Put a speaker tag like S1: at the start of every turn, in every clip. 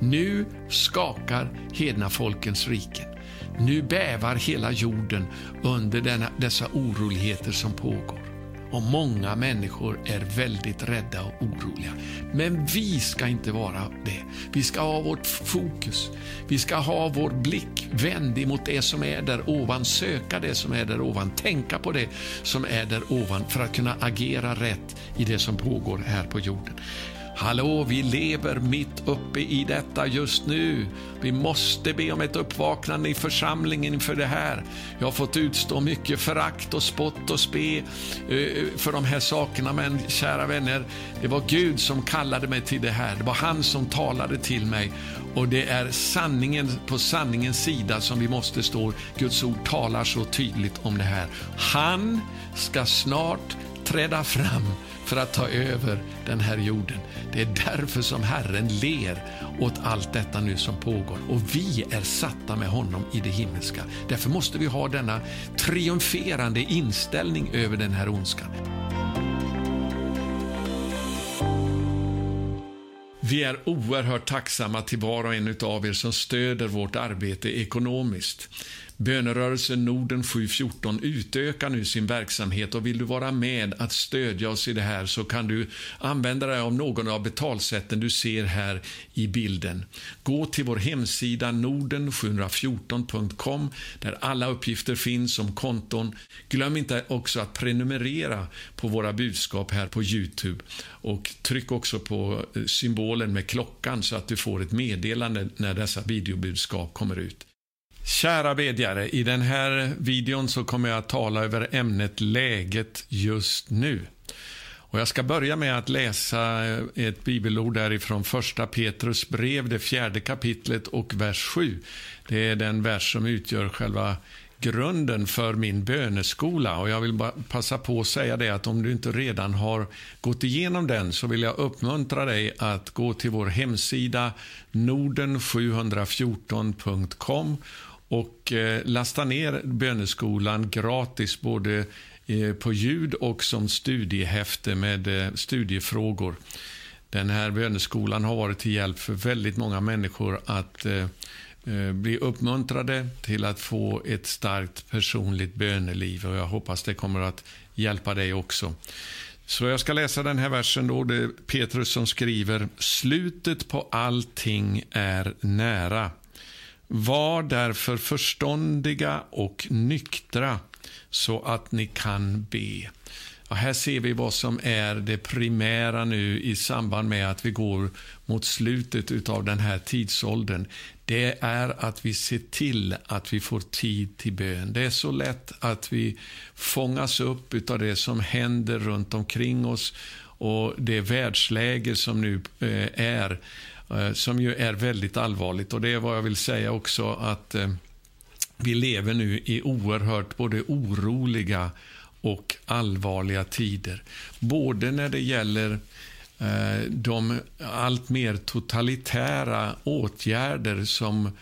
S1: Nu skakar hedna folkens riken. Nu bävar hela jorden under denna, dessa oroligheter som pågår. Och många människor är väldigt rädda och oroliga. Men vi ska inte vara det. Vi ska ha vårt fokus. Vi ska ha vår blick vänd mot det som är där ovan, söka det som är där ovan, tänka på det som är där ovan för att kunna agera rätt i det som pågår här på jorden. Hallå, vi lever mitt uppe i detta just nu. Vi måste be om ett uppvaknande i församlingen inför det här. Jag har fått utstå mycket förakt och spott och spe eh, eh, för de här sakerna, men kära vänner, det var Gud som kallade mig till det här. Det var han som talade till mig och det är sanningen på sanningens sida som vi måste stå. Guds ord talar så tydligt om det här. Han ska snart träda fram för att ta över den här jorden. Det är därför som Herren ler åt allt detta nu som pågår. Och vi är satta med honom i det himmelska. Därför måste vi ha denna triumferande inställning över den här ondskan. Vi är oerhört tacksamma till var och en av er som stöder vårt arbete ekonomiskt. Bönerörelsen Norden 714 utökar nu sin verksamhet och vill du vara med att stödja oss i det här så kan du använda dig av någon av betalsätten du ser här i bilden. Gå till vår hemsida norden714.com där alla uppgifter finns om konton. Glöm inte också att prenumerera på våra budskap här på Youtube och tryck också på eh, symbolen med klockan så att du får ett meddelande när dessa videobudskap kommer ut. Kära bedjare, i den här videon så kommer jag att tala över ämnet läget just nu. Och jag ska börja med att läsa eh, ett bibelord därifrån första Petrus brev, det fjärde kapitlet och vers 7. Det är den vers som utgör själva grunden för min böneskola. Och jag vill bara passa på att säga det att om du inte redan har gått igenom den så vill jag uppmuntra dig att gå till vår hemsida norden714.com och eh, lasta ner böneskolan gratis både eh, på ljud och som studiehäfte med eh, studiefrågor. Den här böneskolan har varit till hjälp för väldigt många människor att bli uppmuntrade till att få ett starkt personligt böneliv och jag hoppas det kommer att hjälpa dig också. Så jag ska läsa den här versen då, det är Petrus som skriver Slutet på allting är nära. Var därför förståndiga och nyktra så att ni kan be. Och här ser vi vad som är det primära nu i samband med att vi går mot slutet av den här tidsåldern. Det är att vi ser till att vi får tid till bön. Det är så lätt att vi fångas upp av det som händer runt omkring oss och det världsläge som nu eh, är Eh, som ju är väldigt allvarligt. Och det är vad jag vill säga också att eh, vi lever nu i oerhört både oroliga och allvarliga tider. Både när det gäller eh, de allt mer totalitära åtgärder som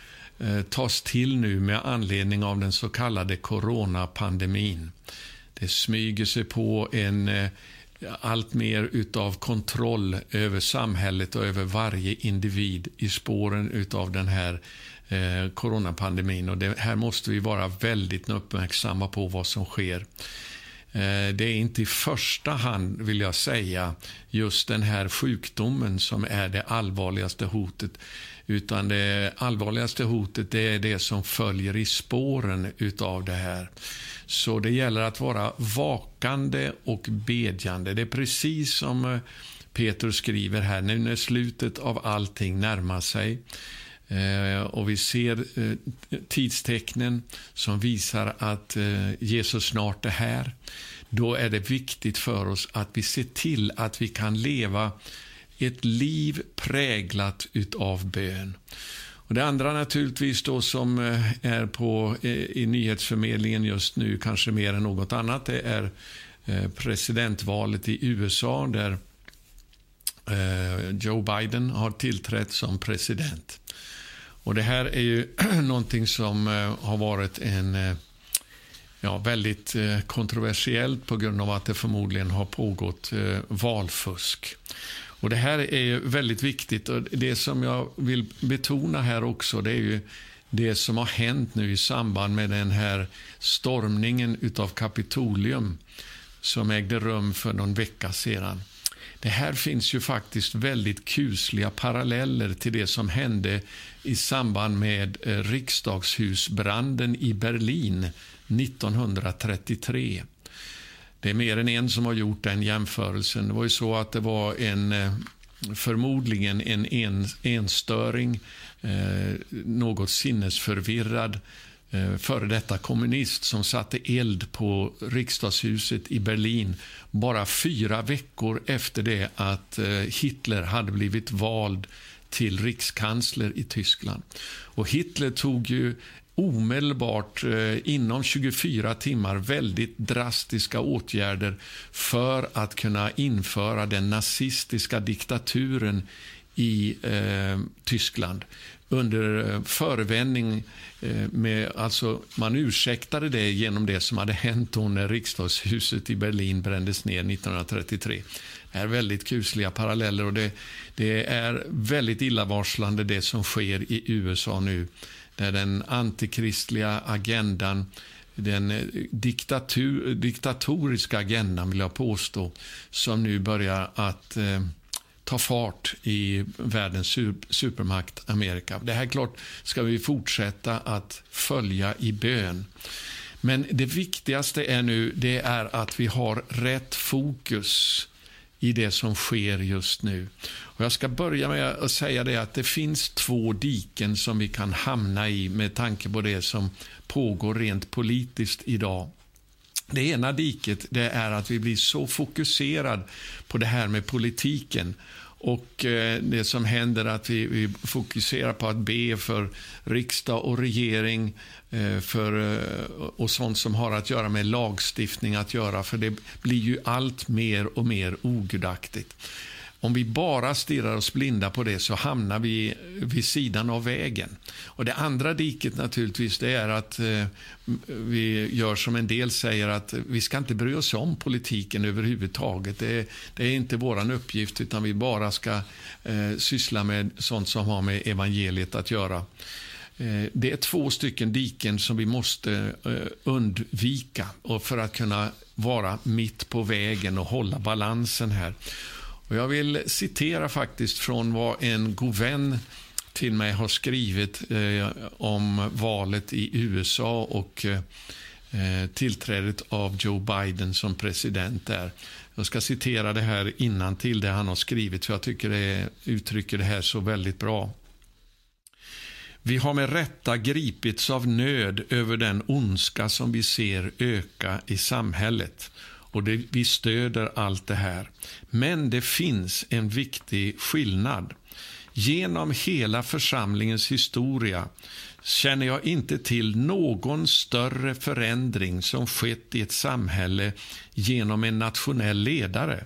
S1: tas till nu med anledning av den så kallade coronapandemin. Det smyger sig på en allt mer utav kontroll över samhället och över varje individ i spåren utav den här eh, coronapandemin. Och det, här måste vi vara väldigt uppmärksamma på vad som sker. Eh, det är inte i första hand, vill jag säga, just den här sjukdomen som är det allvarligaste hotet. Utan det allvarligaste hotet det är det som följer i spåren utav det här. Så det gäller att vara vakande och bedjande. Det är precis som eh, Petrus skriver här, nu när slutet av allting närmar sig. Eh, och vi ser eh, tidstecknen som visar att Jesus snart är här. Då är det viktigt för oss att vi ser till att vi kan leva ett liv präglat utav bön. Och det andra naturligtvis då som eh, är på, eh, i nyhetsförmedlingen just nu, kanske mer än något annat, det är eh, presidentvalet i USA där Joe Biden har tillträtt som president. Och Det här är ju någonting som har varit en ja, väldigt kontroversiellt på grund av att det förmodligen har pågått valfusk. Och Det här är väldigt viktigt. och Det som jag vill betona här också det är ju det som har hänt nu i samband med den här stormningen av Kapitolium som ägde rum för någon vecka sedan. Det här finns ju faktiskt väldigt kusliga paralleller till det som hände i samband med eh, riksdagshusbranden i Berlin 1933. Det är mer än en som har gjort den jämförelsen. Det var ju så att det var en eh, förmodligen en, en enstöring, eh, något sinnesförvirrad eh, före detta kommunist som satte eld på riksdagshuset i Berlin bara fyra veckor efter det att eh, Hitler hade blivit vald till rikskansler i Tyskland. Och Hitler tog ju omedelbart, eh, inom 24 timmar, väldigt drastiska åtgärder för att kunna införa den nazistiska diktaturen i eh, Tyskland under eh, förevändning eh, med, alltså man ursäktade det genom det som hade hänt då när riksdagshuset i Berlin brändes ner 1933. Det är väldigt kusliga paralleller och det, det är väldigt illavarslande det som sker i USA nu där den antikristliga agendan den eh, diktatur, diktatoriska agendan, vill jag påstå, som nu börjar att eh, ta fart i världens supermakt Amerika. Det här klart ska vi fortsätta att följa i bön. Men det viktigaste är nu det är att vi har rätt fokus i det som sker just nu. Och jag ska börja med att säga det att det finns två diken som vi kan hamna i med tanke på det som pågår rent politiskt idag. Det ena diket det är att vi blir så fokuserade på det här med politiken och eh, det som händer är att vi, vi, fokuserar på att be för riksdag och regering eh, för, eh, och sånt som har att göra med lagstiftning att göra. För det blir ju allt mer och mer ogudaktigt. Om vi bara stirrar oss blinda på det så hamnar vi vid sidan av vägen. Och Det andra diket naturligtvis det är att eh, vi gör som en del säger att vi ska inte bry oss om politiken överhuvudtaget. Det, det är inte vår uppgift utan vi bara ska eh, syssla med sånt som har med evangeliet att göra. Eh, det är två stycken diken som vi måste eh, undvika och för att kunna vara mitt på vägen och hålla balansen här. Och jag vill citera faktiskt från vad en god vän till mig har skrivit eh, om valet i USA och eh, eh, tillträdet av Joe Biden som president där. Jag ska citera det här innan till det han har skrivit, för jag tycker det uttrycker det här så väldigt bra. Vi har med rätta gripits av nöd över den ondska som vi ser öka i samhället. Och det, Vi stöder allt det här. Men det finns en viktig skillnad. Genom hela församlingens historia känner jag inte till någon större förändring som skett i ett samhälle genom en nationell ledare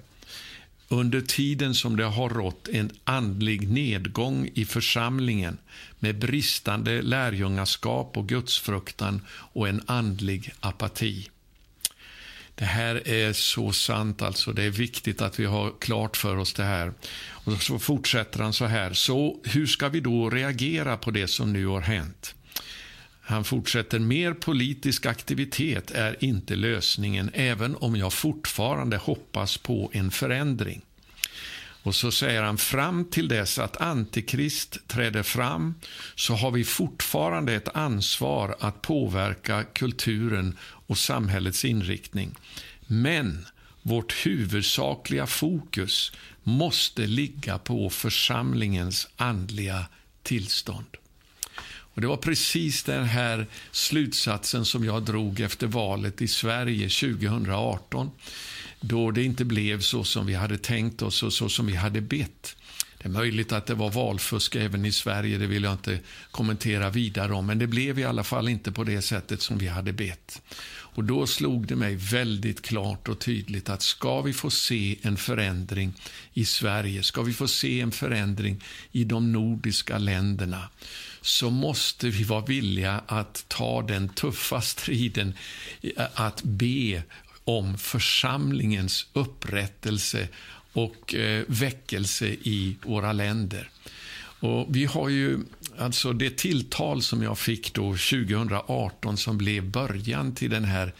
S1: under tiden som det har rått en andlig nedgång i församlingen med bristande lärjungaskap och gudsfruktan och en andlig apati. Det här är så sant. alltså. Det är viktigt att vi har klart för oss det här. Och Så fortsätter han så här. Så hur ska vi då reagera på det som nu har hänt? Han fortsätter, mer politisk aktivitet är inte lösningen, även om jag fortfarande hoppas på en förändring. Och så säger han, fram till dess att Antikrist träder fram så har vi fortfarande ett ansvar att påverka kulturen och samhällets inriktning. Men vårt huvudsakliga fokus måste ligga på församlingens andliga tillstånd. Och Det var precis den här slutsatsen som jag drog efter valet i Sverige 2018 då det inte blev så som vi hade tänkt oss och så som vi hade bett. Det är möjligt att det var valfusk även i Sverige, det vill jag inte kommentera vidare om, men det blev i alla fall inte på det sättet som vi hade bett. Och Då slog det mig väldigt klart och tydligt att ska vi få se en förändring i Sverige, ska vi få se en förändring i de nordiska länderna, så måste vi vara villiga att ta den tuffa striden att be om församlingens upprättelse och eh, väckelse i våra länder. Och vi har ju alltså det tilltal som jag fick då 2018 som blev början till den här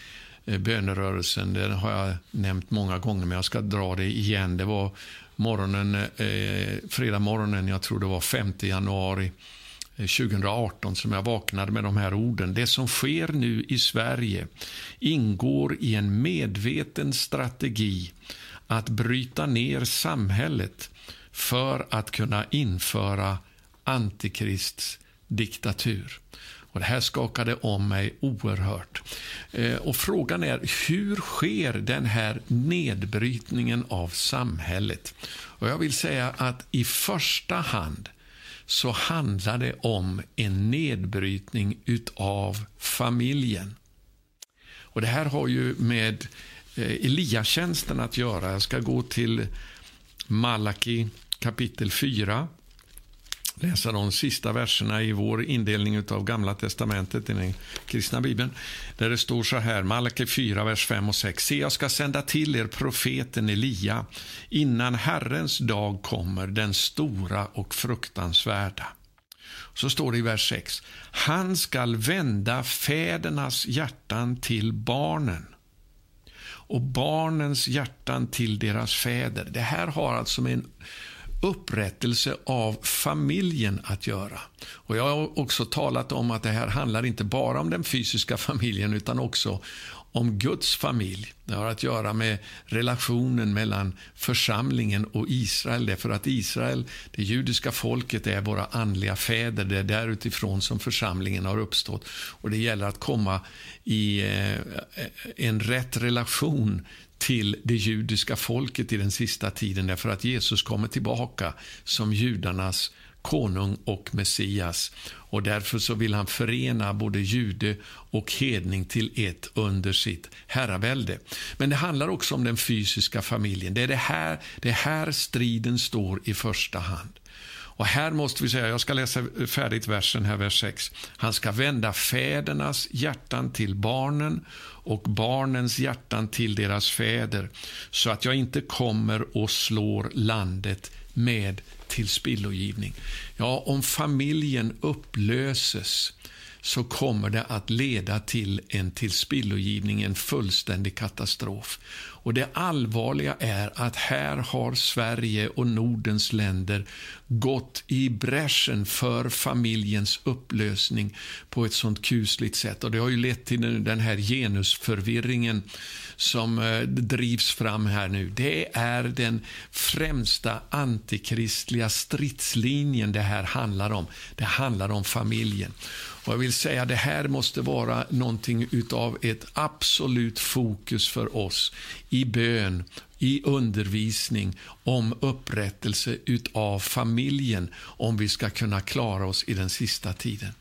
S1: eh, bönerörelsen. Den har jag nämnt många gånger, men jag ska dra det igen. Det var morgonen, eh, fredag morgonen, jag tror det var 5 januari eh, 2018 som jag vaknade med de här orden. Det som sker nu i Sverige ingår i en medveten strategi att bryta ner samhället för att kunna införa antikrists diktatur. Och det här skakade om mig oerhört. Eh, och Frågan är hur sker den här nedbrytningen av samhället? Och Jag vill säga att i första hand så handlar det om en nedbrytning utav familjen. Och Det här har ju med eh, Eliatjänsten att göra. Jag ska gå till Malaki kapitel 4 läsa de sista verserna i vår indelning av Gamla testamentet i den kristna bibeln. Där det står så här, Malaki 4, vers 5 och 6. Se, jag ska sända till er profeten Elia innan Herrens dag kommer, den stora och fruktansvärda. Så står det i vers 6. Han skall vända fädernas hjärtan till barnen och barnens hjärtan till deras fäder. Det här har alltså med en upprättelse av familjen att göra. Och Jag har också talat om att det här handlar inte bara om den fysiska familjen utan också om Guds familj. Det har att göra med relationen mellan församlingen och Israel. Därför att Israel, det judiska folket, är våra andliga fäder. Det är därutifrån som församlingen har uppstått. Och Det gäller att komma i eh, en rätt relation till det judiska folket i den sista tiden därför att Jesus kommer tillbaka som judarnas konung och Messias. Och Därför så vill han förena både jude och hedning till ett under sitt herravälde. Men det handlar också om den fysiska familjen. Det är det här, det här striden står i första hand. Och här måste vi säga, jag ska läsa färdigt versen här, vers 6. Han ska vända fädernas hjärtan till barnen och barnens hjärtan till deras fäder så att jag inte kommer och slår landet med tillspillogivning. Ja, om familjen upplöses så kommer det att leda till en tillspillogivning, en fullständig katastrof. Och Det allvarliga är att här har Sverige och Nordens länder gått i bräschen för familjens upplösning på ett sånt kusligt sätt. Och Det har ju lett till den här genusförvirringen som eh, drivs fram här nu. Det är den främsta antikristliga stridslinjen det här handlar om. Det handlar om familjen. Och jag vill säga Det här måste vara någonting av ett absolut fokus för oss i bön, i undervisning om upprättelse av familjen om vi ska kunna klara oss i den sista tiden.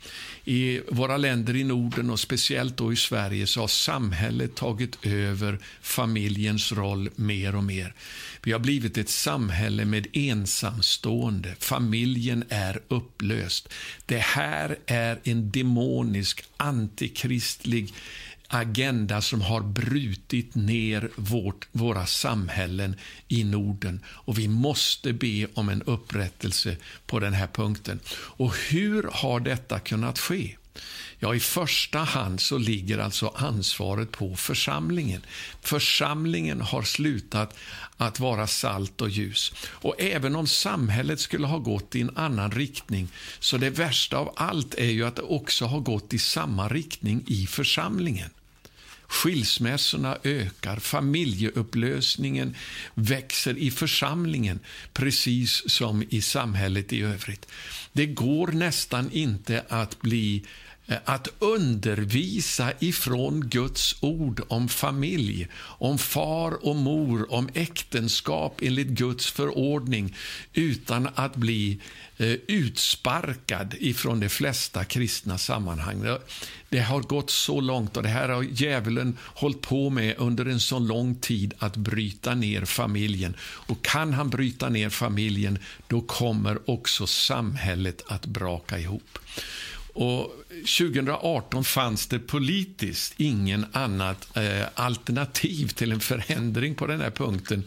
S1: I våra länder i Norden och speciellt då i Sverige så har samhället tagit över familjens roll mer och mer. Vi har blivit ett samhälle med ensamstående. Familjen är upplöst. Det här är en demonisk, antikristlig agenda som har brutit ner vårt, våra samhällen i Norden. Och Vi måste be om en upprättelse på den här punkten. Och Hur har detta kunnat ske? Ja, i första hand så ligger alltså ansvaret på församlingen. Församlingen har slutat att vara salt och ljus. Och även om samhället skulle ha gått i en annan riktning, så det värsta av allt är ju att det också har gått i samma riktning i församlingen. Skilsmässorna ökar, familjeupplösningen växer i församlingen precis som i samhället i övrigt. Det går nästan inte att bli Eh, att undervisa ifrån Guds ord om familj, om far och mor, om äktenskap enligt Guds förordning utan att bli eh, utsparkad ifrån de flesta kristna sammanhang. Det har gått så långt och det här har djävulen hållit på med under en så lång tid att bryta ner familjen. Och kan han bryta ner familjen, då kommer också samhället att braka ihop. Och 2018 fanns det politiskt ingen annat eh, alternativ till en förändring på den här punkten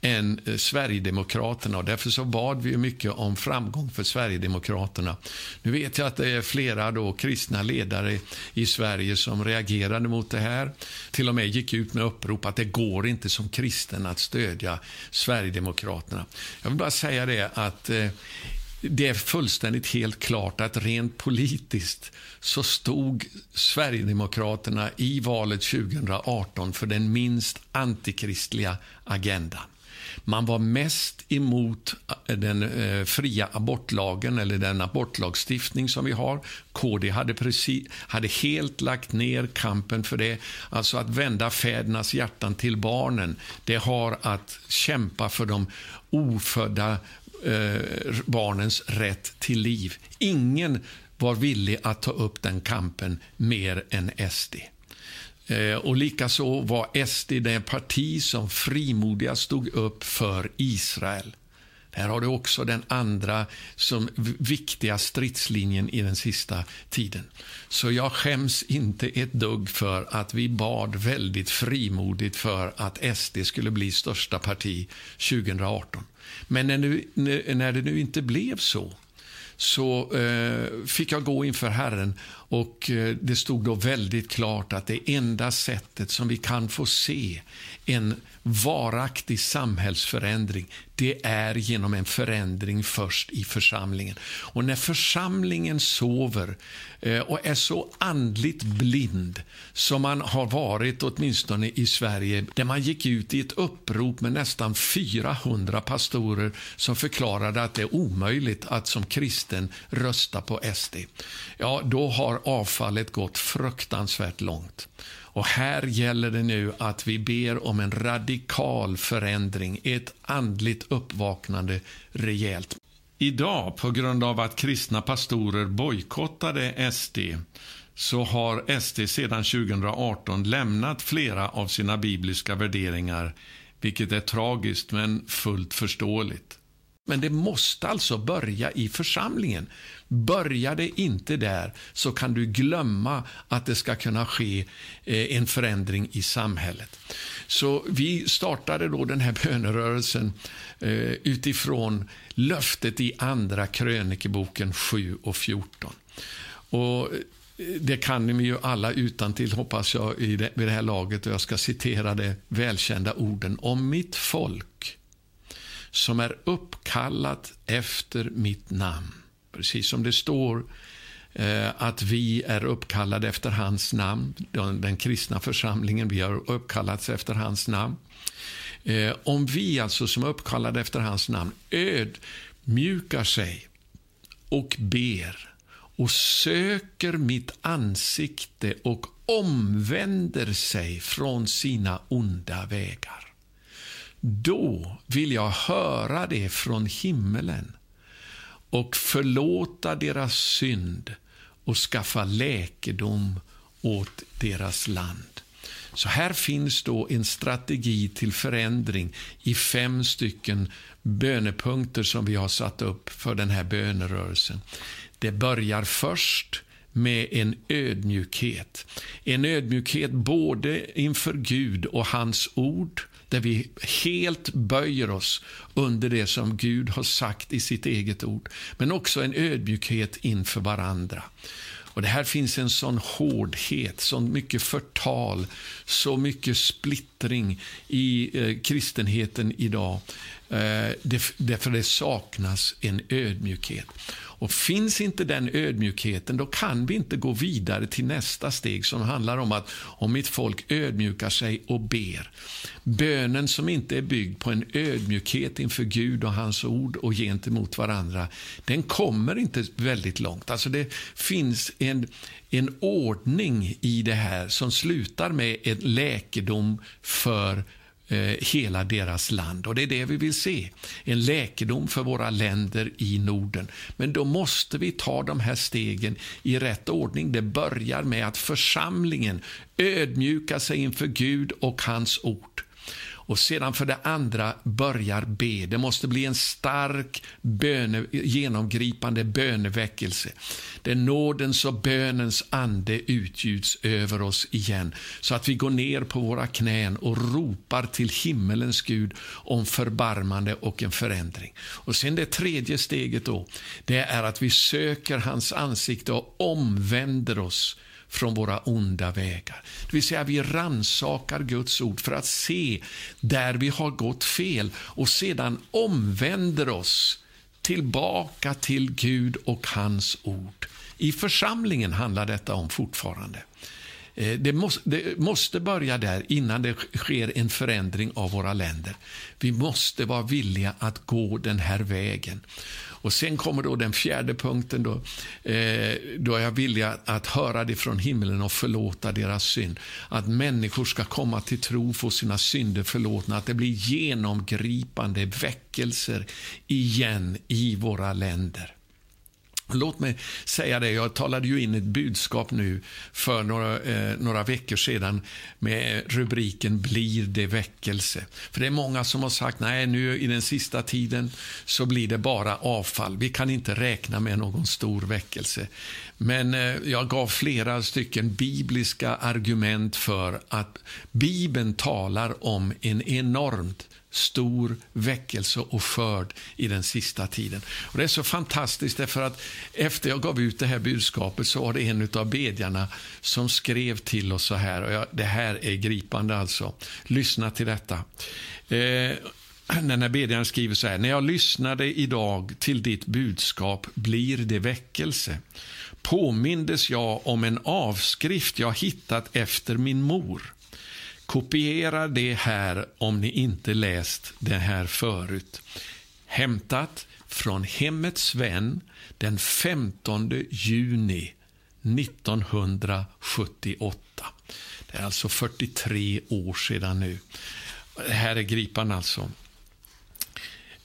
S1: än eh, Sverigedemokraterna. Och därför så bad vi mycket om framgång för Sverigedemokraterna. Nu vet jag att det är flera då kristna ledare i Sverige som reagerade mot det här. Till och med gick ut med upprop att det går inte som kristen att stödja Sverigedemokraterna. Jag vill bara säga det att eh, det är fullständigt helt klart att rent politiskt så stod Sverigedemokraterna i valet 2018 för den minst antikristliga agendan. Man var mest emot eh, den eh, fria abortlagen, eller den abortlagstiftning som vi har. KD hade, precis, hade helt lagt ner kampen för det. Alltså att vända fädernas hjärtan till barnen, det har att kämpa för de ofödda eh, barnens rätt till liv. Ingen var villig att ta upp den kampen mer än SD. Eh, och likaså var SD det parti som frimodigast stod upp för Israel. Där har du också den andra som viktiga stridslinjen i den sista tiden. Så jag skäms inte ett dugg för att vi bad väldigt frimodigt för att SD skulle bli största parti 2018. Men när, nu, när det nu inte blev så så eh, fick jag gå inför Herren och eh, det stod då väldigt klart att det enda sättet som vi kan få se en varaktig samhällsförändring, det är genom en förändring först i församlingen. Och när församlingen sover eh, och är så andligt blind som man har varit, åtminstone i Sverige, där man gick ut i ett upprop med nästan 400 pastorer som förklarade att det är omöjligt att som kristen rösta på SD. Ja, då har avfallet gått fruktansvärt långt. Och här gäller det nu att vi ber om en radikal förändring, ett andligt uppvaknande rejält. Idag, på grund av att kristna pastorer bojkottade SD, så har SD sedan 2018 lämnat flera av sina bibliska värderingar, vilket är tragiskt men fullt förståeligt. Men det måste alltså börja i församlingen. Börjar det inte där så kan du glömma att det ska kunna ske eh, en förändring i samhället. Så vi startade då den här bönerörelsen eh, utifrån löftet i Andra krönikeboken 7 och 14. Och eh, det kan ni ju alla utan till hoppas jag i det, vid det här laget och jag ska citera de välkända orden. Om mitt folk som är uppkallat efter mitt namn. Precis som det står eh, att vi är uppkallade efter hans namn. Den, kristna församlingen, vi har uppkallats efter hans namn. Eh, om vi alltså som är uppkallade efter hans namn ödmjukar sig och ber och söker mitt ansikte och omvänder sig från sina onda vägar då vill jag höra det från himmelen och förlåta deras synd och skaffa läkedom åt deras land. Så här finns då en strategi till förändring i fem stycken bönepunkter som vi har satt upp för den här bönerörelsen. Det börjar först med en ödmjukhet. En ödmjukhet både inför Gud och hans ord där vi helt böjer oss under det som Gud har sagt i sitt eget ord, men också en ödmjukhet inför varandra. Och Det här finns en sån hårdhet, så mycket förtal, så mycket splittring i eh, kristenheten idag. Eh, därför det saknas en ödmjukhet. Och Finns inte den ödmjukheten, då kan vi inte gå vidare till nästa steg som handlar om att om mitt folk ödmjukar sig och ber. Bönen som inte är byggd på en ödmjukhet inför Gud och hans ord och gentemot varandra, den kommer inte väldigt långt. Alltså Det finns en, en ordning i det här som slutar med en läkedom för Eh, hela deras land. Och Det är det vi vill se. En läkedom för våra länder i Norden. Men då måste vi ta de här stegen i rätt ordning. Det börjar med att församlingen ödmjukar sig inför Gud och hans ord. Och sedan för det andra börjar be. Det måste bli en stark, böne, genomgripande böneväckelse. Där nådens och bönens ande utgjuts över oss igen. Så att vi går ner på våra knän och ropar till himmelens Gud om förbarmande och en förändring. Och sen det tredje steget då, det är att vi söker hans ansikte och omvänder oss från våra onda vägar. Det vill säga, vi ransakar Guds ord för att se där vi har gått fel och sedan omvänder oss tillbaka till Gud och hans ord. I församlingen handlar detta om fortfarande. Eh, det måste, det måste, börja där innan det sker en förändring av våra länder. Vi måste vara villiga att gå den här vägen. Och Sen kommer då den fjärde punkten. Då, eh, då är jag villig att höra det från himlen och förlåta deras synd. Att människor ska komma till tro, få sina synder förlåtna. Att det blir genomgripande väckelser igen i våra länder. Låt mig säga det, jag talade ju in ett budskap nu för några, eh, några veckor sedan med rubriken Blir det väckelse? För det är många som har sagt, nej nu i den sista tiden så blir det bara avfall. Vi kan inte räkna med någon stor väckelse. Men eh, jag gav flera stycken bibliska argument för att Bibeln talar om en enormt stor väckelse och skörd i den sista tiden. Och Det är så fantastiskt därför att efter jag gav ut det här budskapet så var det en av bedjarna som skrev till oss så här. Och jag, det här är gripande alltså. Lyssna till detta. Eh, den här bedjaren skriver så här. När jag lyssnade idag till ditt budskap blir det väckelse. Påmindes jag om en avskrift jag hittat efter min mor. Kopiera det här om ni inte läst det här förut. Hämtat från Hemmets vän den 15 juni 1978. Det är alltså 43 år sedan nu. Det här är gripan alltså.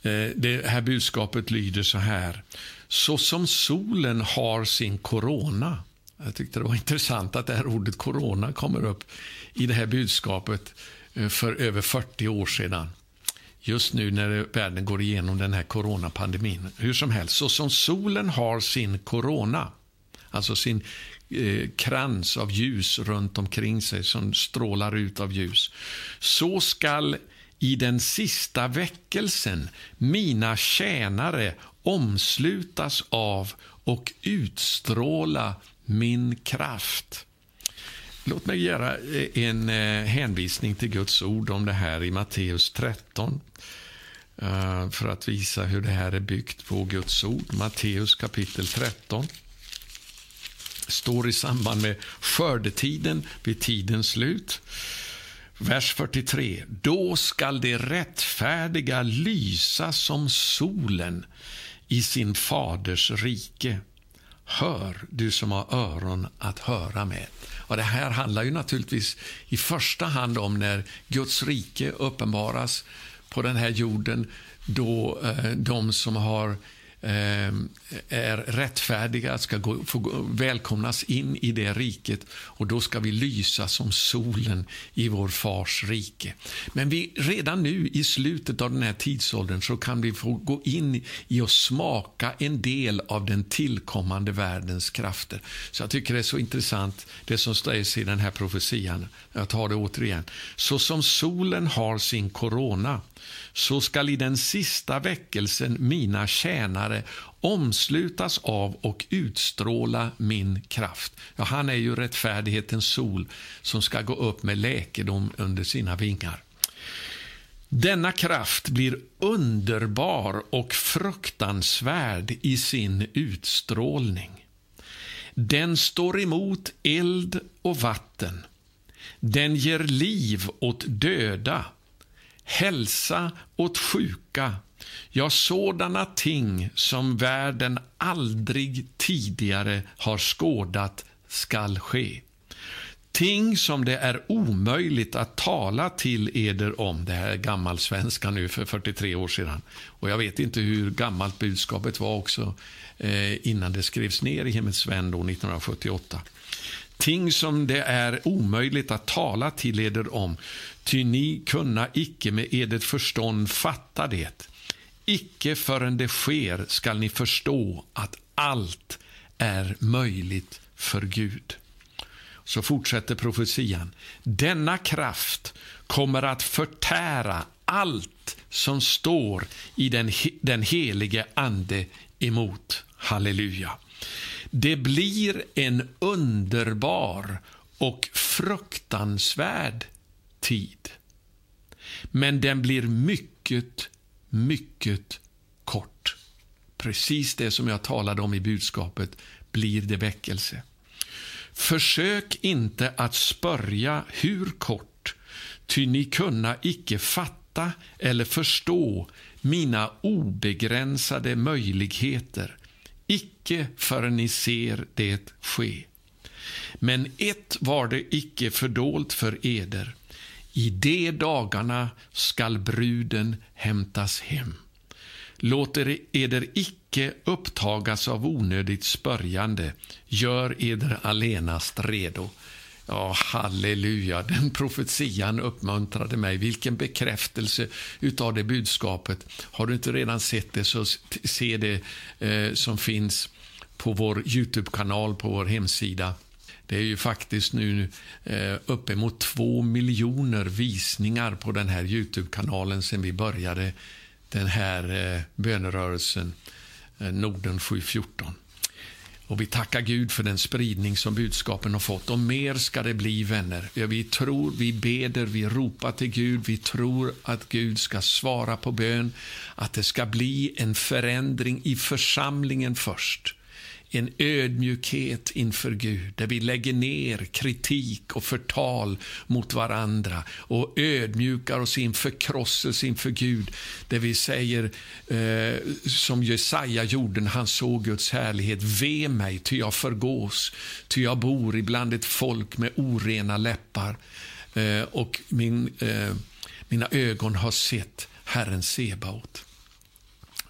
S1: Eh, det här budskapet lyder så här. Så som solen har sin corona jag tyckte det var intressant att det här ordet corona kommer upp i det här budskapet eh, för över 40 år sedan. Just nu när världen går igenom den här coronapandemin. Hur som helst, så som solen har sin corona, alltså sin eh, krans av ljus runt omkring sig som strålar ut av ljus, så skall i den sista väckelsen mina tjänare omslutas av och utstråla min kraft. Låt mig göra eh, en eh, hänvisning till Guds ord om det här i Matteus 13 eh, för att visa hur det här är byggt på Guds ord. Matteus kapitel 13 står i samband med skördetiden vid tidens slut. Vers 43. Då skall det rättfärdiga lysa som solen i sin faders rike. Hör, du som har öron att höra med. Och Det här handlar ju naturligtvis i första hand om när Guds rike uppenbaras på den här jorden då eh, de som har Ehm, är rättfärdiga, ska gå, få välkomnas in i det riket och då ska vi lysa som solen i vår fars rike. Men vi, redan nu i slutet av den här tidsåldern så kan vi få gå in i och smaka en del av den tillkommande världens krafter. Så jag tycker det är så intressant det som sägs i den här profetian. Jag tar det återigen. Så som solen har sin corona så skall i den sista väckelsen mina tjänare omslutas av och utstråla min kraft. Ja, han är ju rättfärdighetens sol som ska gå upp med läkedom under sina vingar. Denna kraft blir underbar och fruktansvärd i sin utstrålning. Den står emot eld och vatten. Den ger liv åt döda hälsa åt sjuka, ja, sådana ting som världen aldrig tidigare har skådat skall ske. Ting som det är omöjligt att tala till eder om. Det här är gammalsvenska nu för 43 år sedan. Och Jag vet inte hur gammalt budskapet var också eh, innan det skrevs ner i Hemmets vän 1978. ting som det är omöjligt att tala till eder om, ty ni kunna icke med edert förstånd fatta det. Icke förrän det sker skall ni förstå att allt är möjligt för Gud. Så fortsätter profetian. Denna kraft kommer att förtära allt som står i den, den helige Ande emot. Halleluja. Det blir en underbar och fruktansvärd tid. Men den blir mycket, mycket kort. Precis det som jag talade om i budskapet blir det väckelse. Försök inte att spörja hur kort, ty ni kunna icke fatta eller förstå mina obegränsade möjligheter, icke förrän ni ser det ske. Men ett var det icke fördolt för eder. I de dagarna skall bruden hämtas hem. Låter eder icke upptagas av onödigt spörjande, gör eder allenast redo. Ja, halleluja, den profetian uppmuntrade mig. Vilken bekräftelse utav det budskapet. Har du inte redan sett det, så se det eh, som finns på vår Youtube-kanal, på vår hemsida. Det är ju faktiskt nu eh, uppemot två miljoner visningar på den här Youtube-kanalen sen vi började den här eh, bönerörelsen, eh, Norden 714. Och Vi tackar Gud för den spridning som budskapen har fått. Och mer ska det bli, vänner. Ja, vi tror, vi beder, vi ropar till Gud. Vi tror att Gud ska svara på bön. Att det ska bli en förändring i församlingen först en ödmjukhet inför Gud, där vi lägger ner kritik och förtal mot varandra och ödmjukar oss inför krosselse inför Gud, där vi säger eh, som Jesaja gjorde när han såg Guds härlighet, ve mig, ty jag förgås, ty jag bor ibland ett folk med orena läppar eh, och min, eh, mina ögon har sett Herren Sebaot.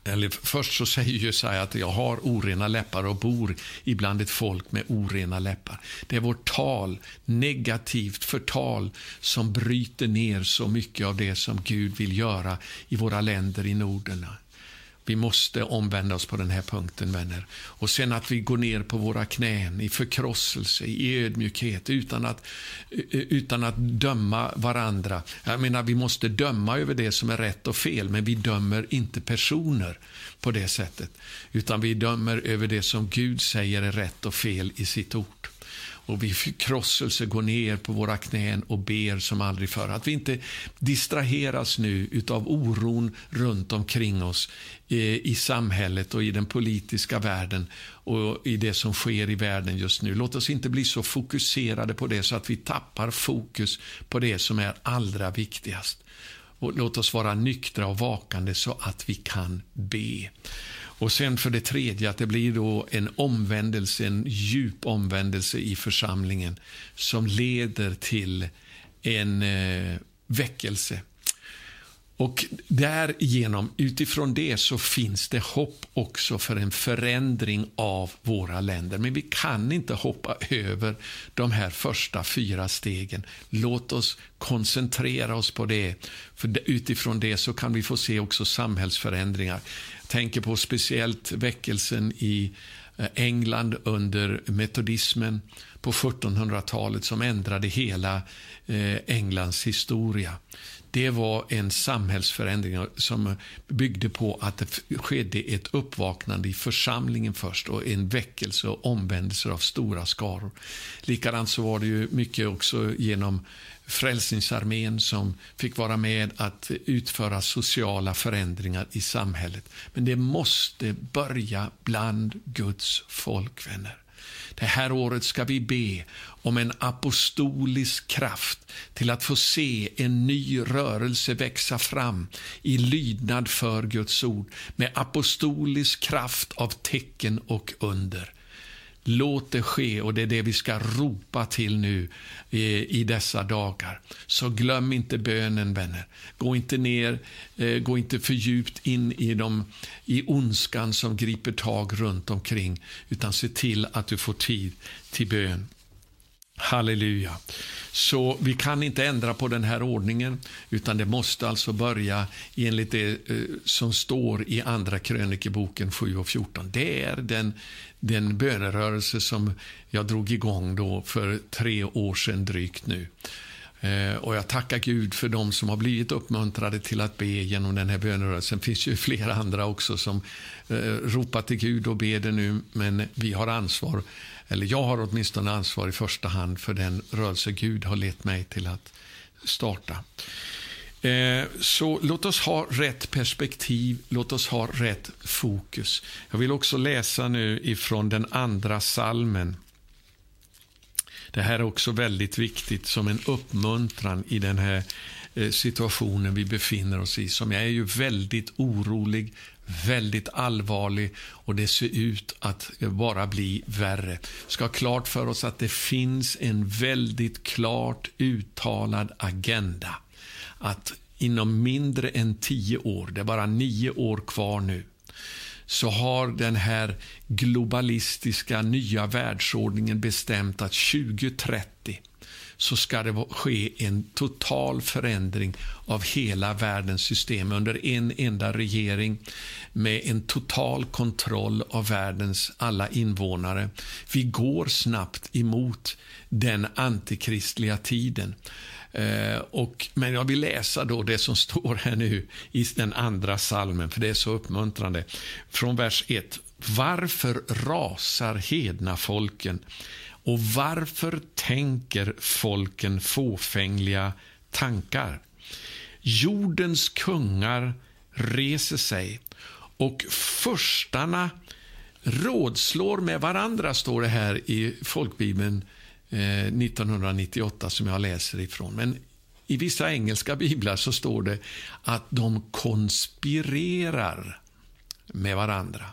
S1: Eller först så säger Jesaja att jag har orena läppar och bor ibland ett folk med orena läppar. Det är vårt tal, negativt förtal, som bryter ner så mycket av det som Gud vill göra i våra länder i Norden. Vi måste omvända oss på den här punkten, vänner. Och sen att vi går ner på våra knän i förkrosselse, i ödmjukhet, utan att, eh, eh, utan att döma varandra. Jag menar, vi måste döma över det som är rätt och fel, men vi dömer inte personer på det sättet. Utan vi dömer över det som Gud säger är rätt och fel i sitt ord och vi förkrosselse går ner på våra knän och ber som aldrig förr. Att vi inte distraheras nu av oron runt omkring oss eh, i samhället och i den politiska världen och i det som sker i världen just nu. Låt oss inte bli så fokuserade på det så att vi tappar fokus på det som är allra viktigast. Och låt oss vara nyktra och vakande så att vi kan be. Och sen för det tredje att det blir då en omvändelse, en djup omvändelse i församlingen som leder till en eh, väckelse. Och därigenom, utifrån det, så finns det hopp också för en förändring av våra länder. Men vi kan inte hoppa över de här första fyra stegen. Låt oss koncentrera oss på det. För utifrån det så kan vi få se också samhällsförändringar. Jag tänker på speciellt väckelsen i eh, England under metodismen på 1700-talet som ändrade hela eh, Englands historia det var en samhällsförändring som byggde på att det skedde ett uppvaknande i församlingen först och en väckelse och omvändelse av stora skaror. Likadant så var det ju mycket också genom Frälsningsarmén som fick vara med att utföra sociala förändringar i samhället. Men det måste börja bland Guds folk, vänner. Det här året ska vi be om en apostolisk kraft till att få se en ny rörelse växa fram i lydnad för Guds ord med apostolisk kraft av tecken och under. Låt det ske, och det är det vi ska ropa till nu eh, i dessa dagar. Så glöm inte bönen, vänner. Gå inte ner, eh, gå inte för djupt in i, de, i ondskan som griper tag runt omkring, utan se till att du får tid till bön. Halleluja. Så vi kan inte ändra på den här ordningen, utan det måste alltså börja enligt det eh, som står i Andra krönikeboken 7 och 14. Det är den, den bönerörelse som jag drog igång då för tre år sedan drygt nu. Eh, och jag tackar Gud för dem som har blivit uppmuntrade till att be genom den här bönerörelsen. Det finns ju flera andra också som eh, ropar till Gud och ber det nu, men vi har ansvar eller jag har åtminstone ansvar i första hand för den rörelse Gud har lett mig till att starta. Eh, så låt oss ha rätt perspektiv, låt oss ha rätt fokus. Jag vill också läsa nu ifrån den andra salmen. Det här är också väldigt viktigt som en uppmuntran i den här eh, situationen vi befinner oss i. Som jag är ju väldigt orolig väldigt allvarlig och det ser ut att bara bli värre. Vi ska ha klart för oss att det finns en väldigt klart uttalad agenda. Att inom mindre än tio år, det är bara nio år kvar nu, så har den här globalistiska nya världsordningen bestämt att 2030 så ska det ske en total förändring av hela världens system under en enda regering med en total kontroll av världens alla invånare. Vi går snabbt emot den antikristliga tiden. Eh, och, men jag vill läsa då det som står här nu i den andra salmen, för det är så uppmuntrande. Från vers 1. Varför rasar hedna folken och varför tänker folken fåfängliga tankar? Jordens kungar reser sig och förstarna rådslår med varandra, står det här i folkbibeln eh, 1998 som jag läser ifrån. Men i vissa engelska biblar så står det att de konspirerar med varandra.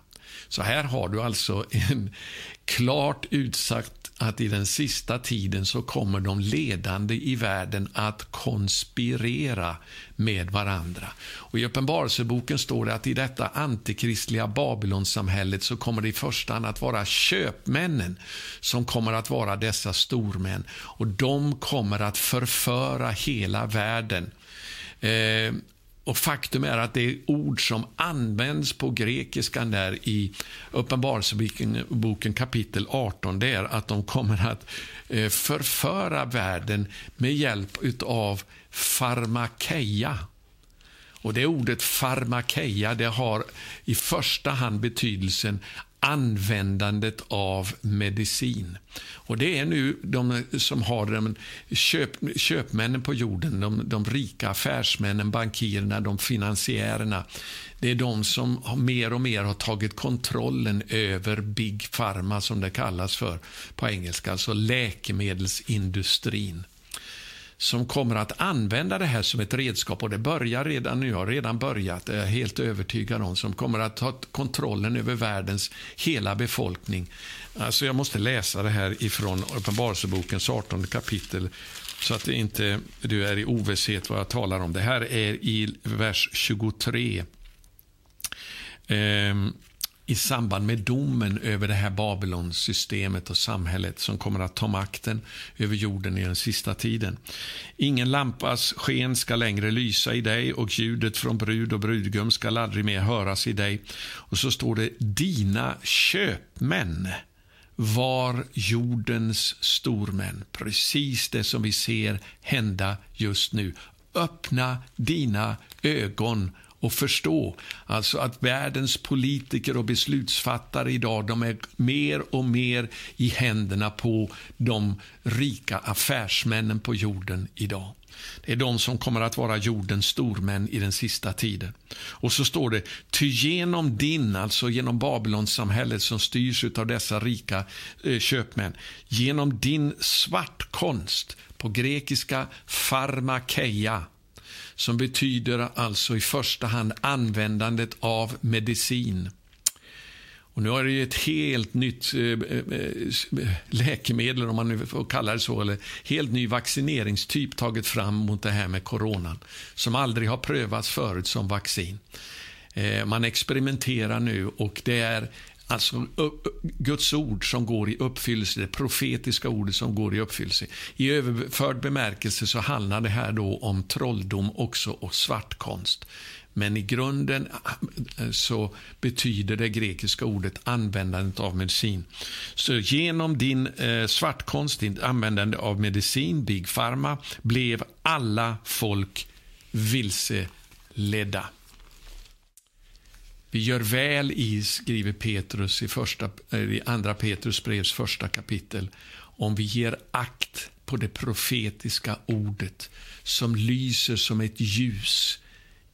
S1: Så här har du alltså en klart utsagt att i den sista tiden så kommer de ledande i världen att konspirera med varandra. Och I Uppenbarelseboken står det att i detta antikristliga Babylonsamhället så kommer det i första hand att vara köpmännen som kommer att vara dessa stormän. Och de kommer att förföra hela världen. Eh, och Faktum är att det är ord som används på grekiskan där i Uppenbarelseboken kapitel 18. Det är att de kommer att eh, förföra världen med hjälp av farmakeia. Och det ordet farmakeia det har i första hand betydelsen användandet av medicin. Och Det är nu de som har de köp, köpmännen på jorden, de, de rika affärsmännen, bankirerna, de finansiärerna. Det är de som mer och mer har tagit kontrollen över Big Pharma, som det kallas för på engelska, alltså läkemedelsindustrin som kommer att använda det här som ett redskap. Och Det börjar redan nu, har redan börjat, är jag helt övertygad om, som kommer att ta kontrollen över världens hela befolkning. Alltså jag måste läsa det här ifrån Uppenbarelsebokens 18 kapitel så att det inte du är i ovisshet vad jag talar om. Det här är i vers 23. Ehm, i samband med domen över det här Babylonsystemet och samhället som kommer att ta makten över jorden i den sista tiden. Ingen lampas sken ska längre lysa i dig och ljudet från brud och brudgum ska aldrig mer höras i dig. Och så står det dina köpmän var jordens stormän. Precis det som vi ser hända just nu. Öppna dina ögon och förstå alltså att världens politiker och beslutsfattare idag de är mer och mer i händerna på de rika affärsmännen på jorden idag. Det är de som kommer att vara jordens stormän i den sista tiden. Och så står det, ty genom din, alltså genom Babylonsamhället som styrs av dessa rika eh, köpmän, genom din svartkonst, på grekiska farmakeia, som betyder alltså i första hand användandet av medicin. Och nu har det ett helt nytt eh, eh, eh, läkemedel, om man nu får kalla det så, eller helt ny vaccineringstyp tagit fram mot det här med coronan, som aldrig har prövats förut som vaccin. Eh, man experimenterar nu och det är Alltså Guds ord som går i uppfyllelse, det profetiska ordet som går i uppfyllelse. I överförd bemärkelse så handlar det här då om trolldom också och svartkonst. Men i grunden eh, så betyder det grekiska ordet användandet av medicin. Så genom din eh, svartkonst, ditt användande av medicin, Big Pharma, blev alla folk vilseledda. Vi gör väl i, skriver Petrus i, första, eh, i andra Petrus brevs första kapitel, om vi ger akt på det profetiska ordet som lyser som ett ljus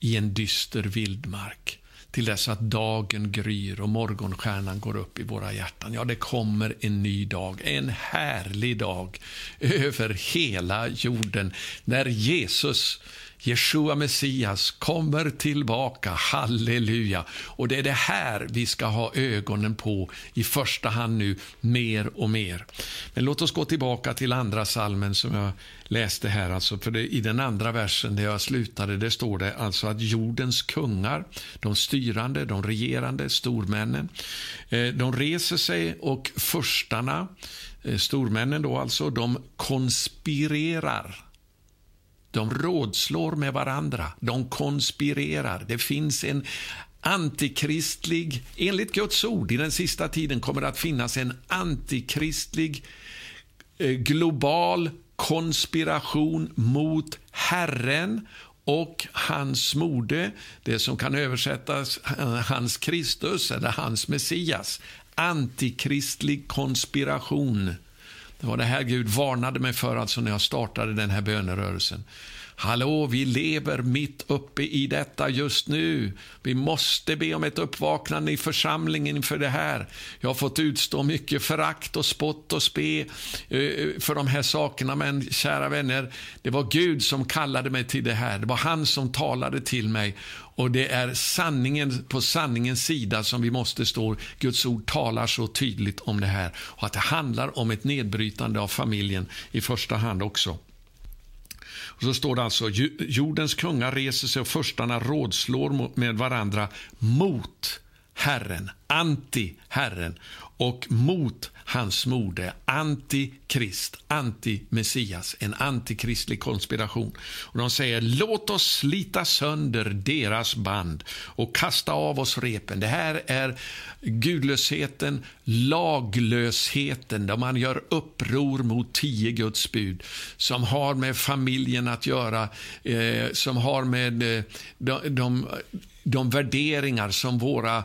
S1: i en dyster vildmark till dess att dagen gryr och morgonstjärnan går upp i våra hjärtan. Ja, det kommer en ny dag, en härlig dag över hela jorden när Jesus Jeshua Messias kommer tillbaka. Halleluja! Och det är det här vi ska ha ögonen på i första hand nu, mer och mer. Men låt oss gå tillbaka till andra salmen som jag läste här. Alltså för det, I den andra versen där jag slutade, det står det alltså att jordens kungar, de styrande, de regerande, stormännen, eh, de reser sig och förstarna, eh, stormännen då alltså, de konspirerar de rådslår med varandra, de konspirerar. Det finns en antikristlig, enligt Guds ord, i den sista tiden kommer det att finnas en antikristlig eh, global konspiration mot Herren och hans mode, det som kan översättas eh, hans Kristus eller hans Messias. Antikristlig konspiration. Det var det här Gud varnade mig för alltså när jag startade den här bönerörelsen. Hallå, vi lever mitt uppe i detta just nu. Vi måste be om ett uppvaknande i församlingen inför det här. Jag har fått utstå mycket förakt och spott och spe eh, för de här sakerna, men kära vänner, det var Gud som kallade mig till det här. Det var han som talade till mig och det är sanningen på sanningens sida som vi måste stå. Guds ord talar så tydligt om det här och att det handlar om ett nedbrytande av familjen i första hand också. Och så står det alltså, jordens kungar reser sig och förstarna rådslår med varandra mot Herren, anti Herren och mot hans mode, antikrist, anti-Messias, en antikristlig konspiration. Och de säger låt oss slita sönder deras band och kasta av oss repen. Det här är gudlösheten, laglösheten, där man gör uppror mot tio Guds bud som har med familjen att göra, eh, som har med eh, de, de, de värderingar som våra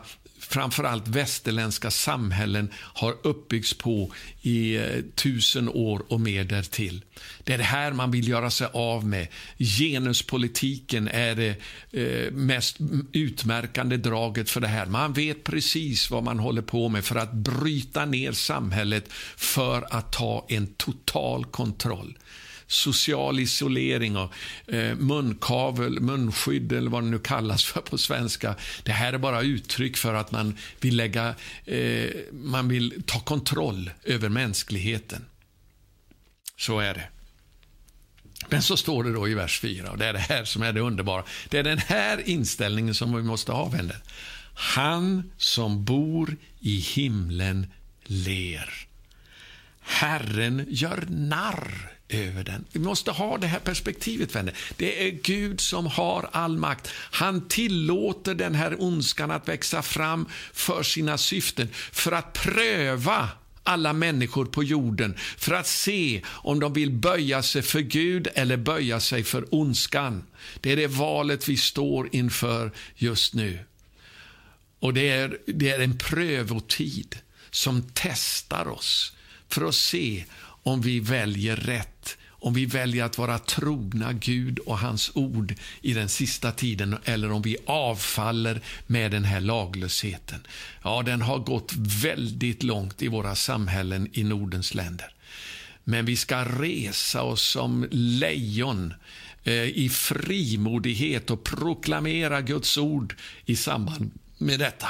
S1: framförallt västerländska samhällen har uppbyggts på i eh, tusen år och mer därtill. Det är det här man vill göra sig av med. Genuspolitiken är det eh, mest utmärkande draget för det här. Man vet precis vad man håller på med för att bryta ner samhället för att ta en total kontroll social isolering och eh, munkavel, munskydd eller vad det nu kallas för på svenska. Det här är bara uttryck för att man vill, lägga, eh, man vill ta kontroll över mänskligheten. Så är det. Men så står det då i vers 4, och det är det här som är det underbara. Det är den här inställningen som vi måste ha, vänner. Han som bor i himlen ler. Herren gör narr över den. Vi måste ha det här perspektivet, vänner. Det är Gud som har all makt. Han tillåter den här ondskan att växa fram för sina syften, för att pröva alla människor på jorden för att se om de vill böja sig för Gud eller böja sig för ondskan. Det är det valet vi står inför just nu. Och det är, det är en prövotid som testar oss för att se om vi väljer rätt, om vi väljer att vara trogna Gud och hans ord i den sista tiden eller om vi avfaller med den här laglösheten. Ja, den har gått väldigt långt i våra samhällen i Nordens länder. Men vi ska resa oss som lejon eh, i frimodighet och proklamera Guds ord i samband med detta.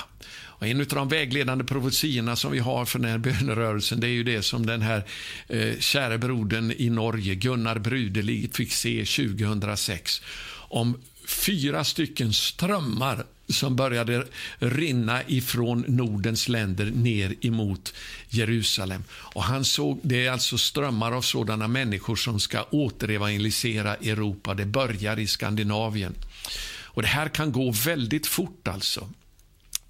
S1: Och en av de vägledande profetiorna som vi har för den här bönerörelsen det är ju det som den här eh, kära brodern i Norge, Gunnar Brudelig, fick se 2006. Om fyra stycken strömmar som började rinna ifrån Nordens länder ner emot Jerusalem. Och han såg, Det är alltså strömmar av sådana människor som ska återevangelisera Europa. Det börjar i Skandinavien. Och Det här kan gå väldigt fort. alltså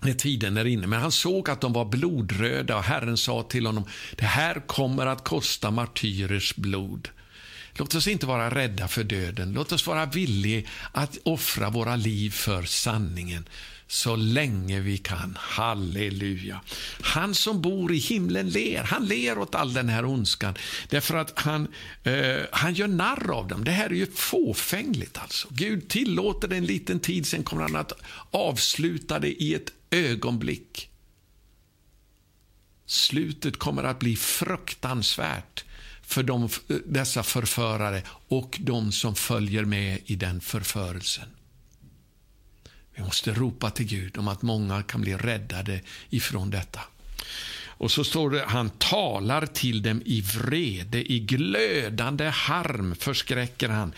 S1: när tiden är inne. Men han såg att de var blodröda och Herren sa till honom, det här kommer att kosta martyrers blod. Låt oss inte vara rädda för döden. Låt oss vara villiga att offra våra liv för sanningen så länge vi kan. Halleluja. Han som bor i himlen ler. Han ler åt all den här ondskan. Därför att han, eh, han gör narr av dem. Det här är ju fåfängligt. Alltså. Gud tillåter det en liten tid, sen kommer han att avsluta det i ett ögonblick. Slutet kommer att bli fruktansvärt för de, eh, dessa förförare och de som följer med i den förförelsen. Vi måste ropa till Gud om att många kan bli räddade ifrån detta. Och så står det, han talar till dem i vrede, i glödande harm förskräcker han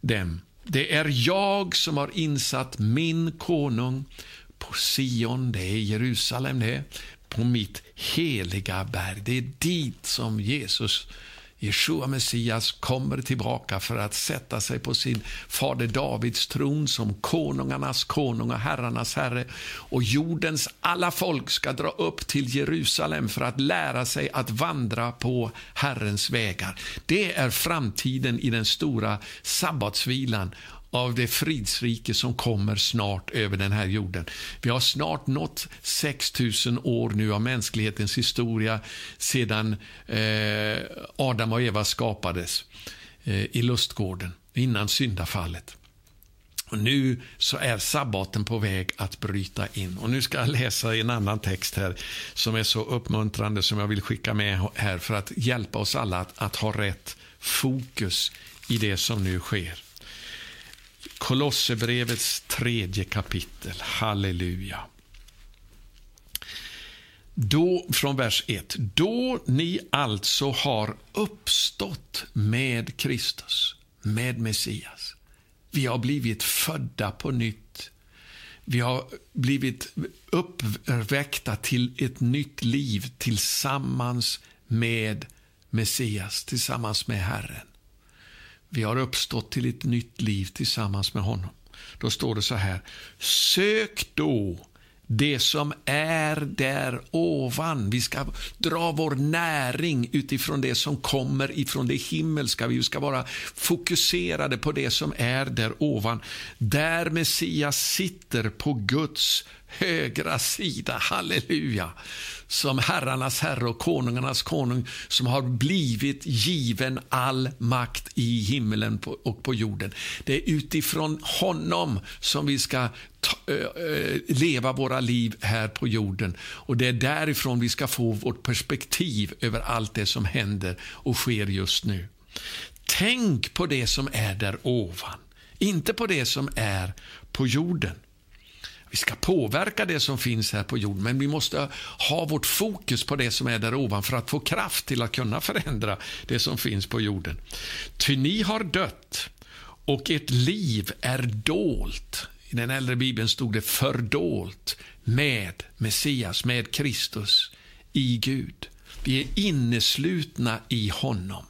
S1: dem. Det är jag som har insatt min konung på Sion, det är Jerusalem det, på mitt heliga berg. Det är dit som Jesus Jeshua Messias kommer tillbaka för att sätta sig på sin fader Davids tron som konungarnas konung och herrarnas herre. Och jordens alla folk ska dra upp till Jerusalem för att lära sig att vandra på Herrens vägar. Det är framtiden i den stora sabbatsvilan av det fridsrike som kommer snart över den här jorden. Vi har snart nått 6000 år nu av mänsklighetens historia sedan eh, Adam och Eva skapades eh, i lustgården, innan syndafallet. Och nu så är sabbaten på väg att bryta in. Och Nu ska jag läsa en annan text här som är så uppmuntrande som jag vill skicka med här för att hjälpa oss alla att, att ha rätt fokus i det som nu sker. Kolosserbrevets tredje kapitel. Halleluja. Då, från vers 1. Då ni alltså har uppstått med Kristus, med Messias. Vi har blivit födda på nytt. Vi har blivit uppväckta till ett nytt liv tillsammans med Messias, tillsammans med Herren. Vi har uppstått till ett nytt liv tillsammans med honom. Då står det så här. Sök då det som är där ovan. Vi ska dra vår näring utifrån det som kommer ifrån det himmelska. Vi ska vara fokuserade på det som är där ovan. Där Messias sitter på Guds högra sida. Halleluja! Som herrarnas herre och konungarnas konung som har blivit given all makt i himmelen och på jorden. Det är utifrån honom som vi ska ta, äh, leva våra liv här på jorden. Och Det är därifrån vi ska få vårt perspektiv över allt det som händer och sker just nu. Tänk på det som är där ovan, inte på det som är på jorden. Vi ska påverka det som finns här på jorden, men vi måste ha vårt fokus på det som är där ovan för att få kraft till att kunna förändra det som finns på jorden. Ty ni har dött och ert liv är dolt. I den äldre bibeln stod det fördolt med Messias, med Kristus, i Gud. Vi är inneslutna i honom.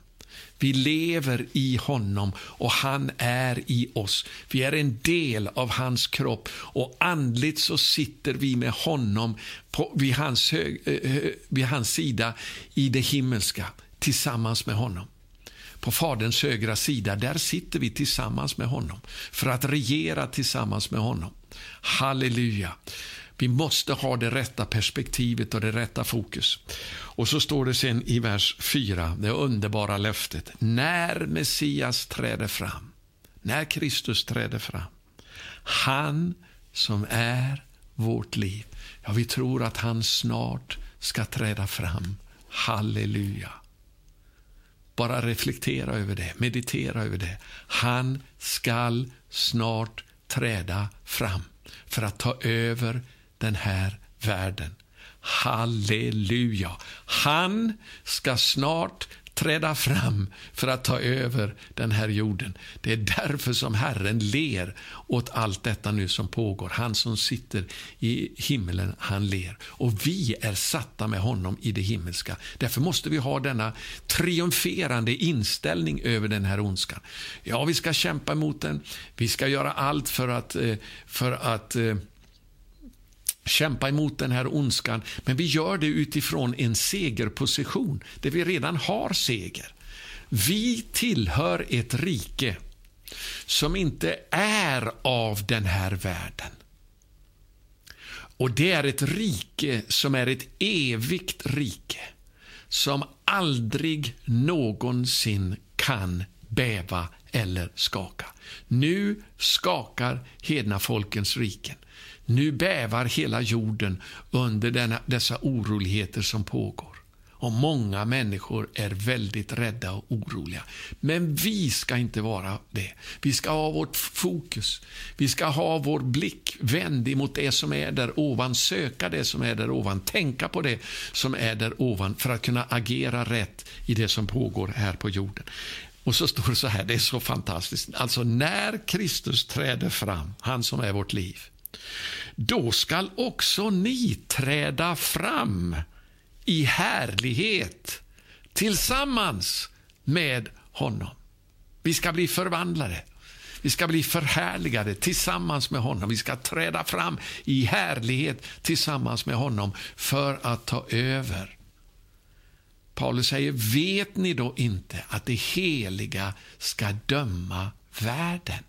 S1: Vi lever i honom och han är i oss. Vi är en del av hans kropp och andligt så sitter vi med honom på, vid, hans hög, eh, eh vid hans sida i det himmelska tillsammans med honom. På Faderns högra sida, där sitter vi tillsammans med honom för att regera tillsammans med honom. Halleluja. Vi måste ha det rätta perspektivet och det rätta fokus. Och så står det sen i vers 4, det underbara löftet. När Messias träder fram, när Kristus träder fram, han som är vårt liv. Ja, vi tror att han snart ska träda fram. Halleluja. Bara reflektera över det, meditera över det. Han skall snart träda fram för att ta över den här världen. Halleluja! Han ska snart träda fram för att ta över den här jorden. Det är därför som Herren ler åt allt detta nu som pågår. Han som sitter i himlen, han ler. Och vi är satta med honom i det himmelska. Därför måste vi ha denna triumferande inställning över den här ondskan. Ja, vi ska kämpa mot den. Vi ska göra allt för att, eh, för att eh, kämpa emot den här ondskan, men vi gör det utifrån en segerposition, där vi redan har seger. Vi tillhör ett rike som inte är av den här världen. Och det är ett rike som är ett evigt rike, som aldrig någonsin kan bäva eller skaka. Nu skakar hedna folkens riken. Nu bävar hela jorden under denna, dessa oroligheter som pågår. Och Många människor är väldigt rädda och oroliga. Men vi ska inte vara det. Vi ska ha vårt fokus. Vi ska ha vår blick vänd emot det som är där ovan, söka det som är där ovan, tänka på det som är där ovan för att kunna agera rätt i det som pågår här på jorden. Och så står det så här, det är så fantastiskt. Alltså när Kristus träder fram, han som är vårt liv, då skall också ni träda fram i härlighet tillsammans med honom. Vi ska bli förvandlade. Vi ska bli förhärligade tillsammans med honom. Vi ska träda fram i härlighet tillsammans med honom för att ta över. Paulus säger, vet ni då inte att det heliga ska döma världen?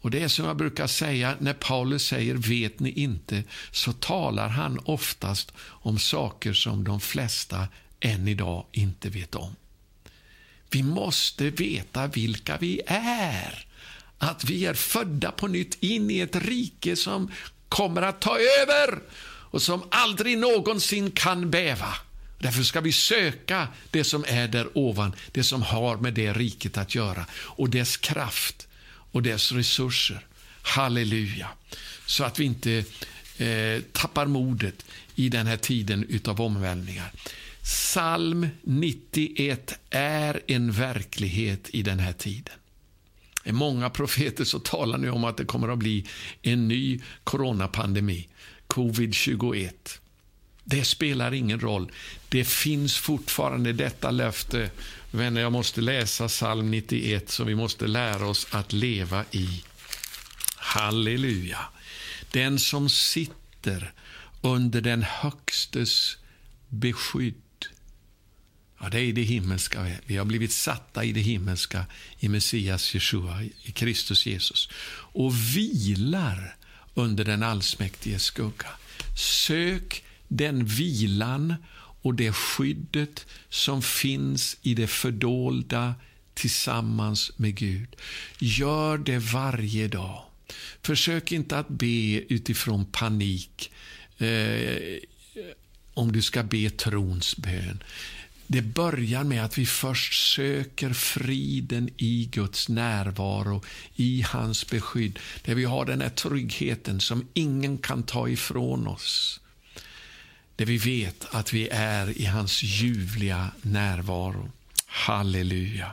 S1: Och Det är som jag brukar säga, när Paulus säger ”vet ni inte” så talar han oftast om saker som de flesta än idag inte vet om. Vi måste veta vilka vi är. Att vi är födda på nytt in i ett rike som kommer att ta över och som aldrig någonsin kan bäva. Därför ska vi söka det som är där ovan, det som har med det riket att göra och dess kraft och dess resurser. Halleluja! Så att vi inte eh, tappar modet i den här tiden av omvälvningar. Psalm 91 är en verklighet i den här tiden. I många profeter så talar nu om att det kommer att bli en ny coronapandemi, covid-21. Det spelar ingen roll. Det finns fortfarande detta löfte Vänner, jag måste läsa psalm 91 som vi måste lära oss att leva i. Halleluja. Den som sitter under den Högstes beskydd. Ja, det är det himmelska. Vi har blivit satta i det himmelska i Messias Jeshua, i Kristus Jesus. Och vilar under den allsmäktiges skugga. Sök den vilan och det skyddet som finns i det fördolda tillsammans med Gud. Gör det varje dag. Försök inte att be utifrån panik eh, om du ska be trons bön. Det börjar med att vi först söker friden i Guds närvaro, i hans beskydd, där vi har den här tryggheten som ingen kan ta ifrån oss där vi vet att vi är i hans ljuvliga närvaro. Halleluja.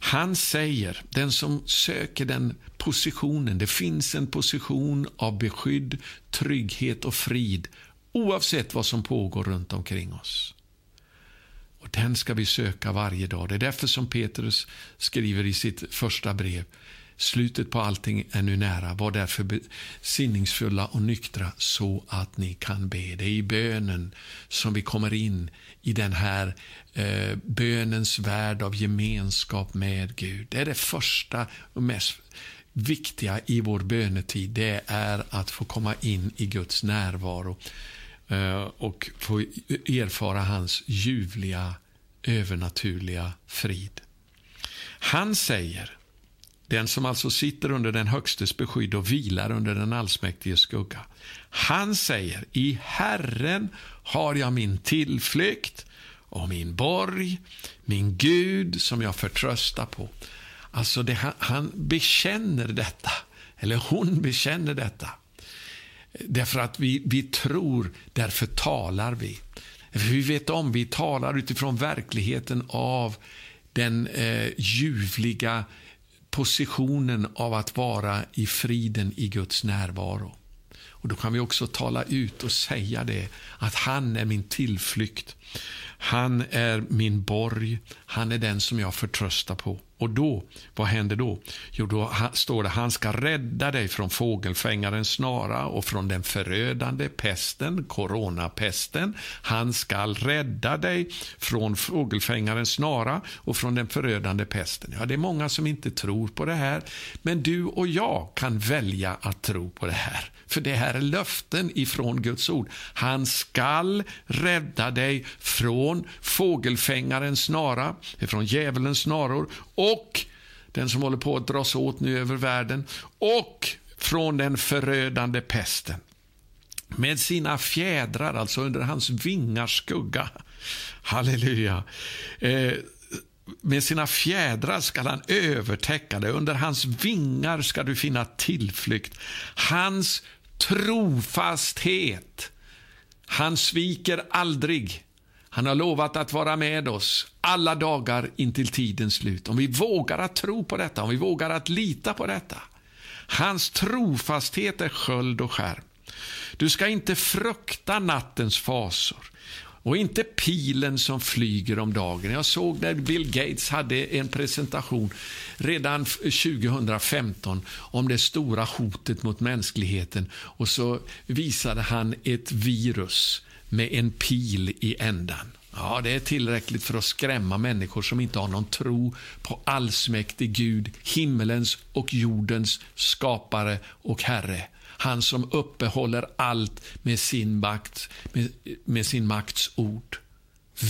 S1: Han säger, den som söker den positionen, det finns en position av beskydd, trygghet och frid oavsett vad som pågår runt omkring oss. Och Den ska vi söka varje dag. Det är därför som Petrus skriver i sitt första brev Slutet på allting är nu nära. Var därför sinningsfulla och nyktra så att ni kan be. Det är i bönen som vi kommer in i den här eh, bönens värld av gemenskap med Gud. Det är det första och mest viktiga i vår bönetid. Det är att få komma in i Guds närvaro eh, och få erfara hans ljuvliga, övernaturliga frid. Han säger den som alltså sitter under den högstes beskydd och vilar under den allsmäktiges skugga. Han säger, i Herren har jag min tillflykt och min borg, min Gud som jag förtröstar på. Alltså det, han bekänner detta, eller hon bekänner detta. Därför att vi, vi tror, därför talar vi. Vi vet om, vi talar utifrån verkligheten av den eh, ljuvliga positionen av att vara i friden i Guds närvaro. Och Då kan vi också tala ut och säga det, att han är min tillflykt. Han är min borg, han är den som jag förtröstar på. Och då, vad händer då? Jo, då står det han ska rädda dig från fågelfängarens snara och från den förödande pesten, coronapesten. Han ska rädda dig från fågelfängarens snara och från den förödande pesten. Ja, det är många som inte tror på det här, men du och jag kan välja att tro på det här. För det här är löften ifrån Guds ord. Han skall rädda dig från fågelfängarens snara, från djävulens snaror och den som håller på att dras åt nu över världen och från den förödande pesten. Med sina fjädrar, alltså under hans vingars skugga. Halleluja. Eh, med sina fjädrar skall han övertäcka dig. Under hans vingar ska du finna tillflykt. Hans trofasthet. Han sviker aldrig. Han har lovat att vara med oss alla dagar intill tidens slut. Om vi vågar att tro på detta, om vi vågar att lita på detta. Hans trofasthet är sköld och skärm. Du ska inte frukta nattens fasor och inte pilen som flyger om dagen. Jag såg när Bill Gates hade en presentation redan 2015 om det stora hotet mot mänskligheten och så visade han ett virus med en pil i ändan. Ja, det är tillräckligt för att skrämma människor som inte har någon tro på allsmäktig Gud, himmelens och jordens skapare och Herre. Han som uppehåller allt med sin, makt, med, med sin makts ord.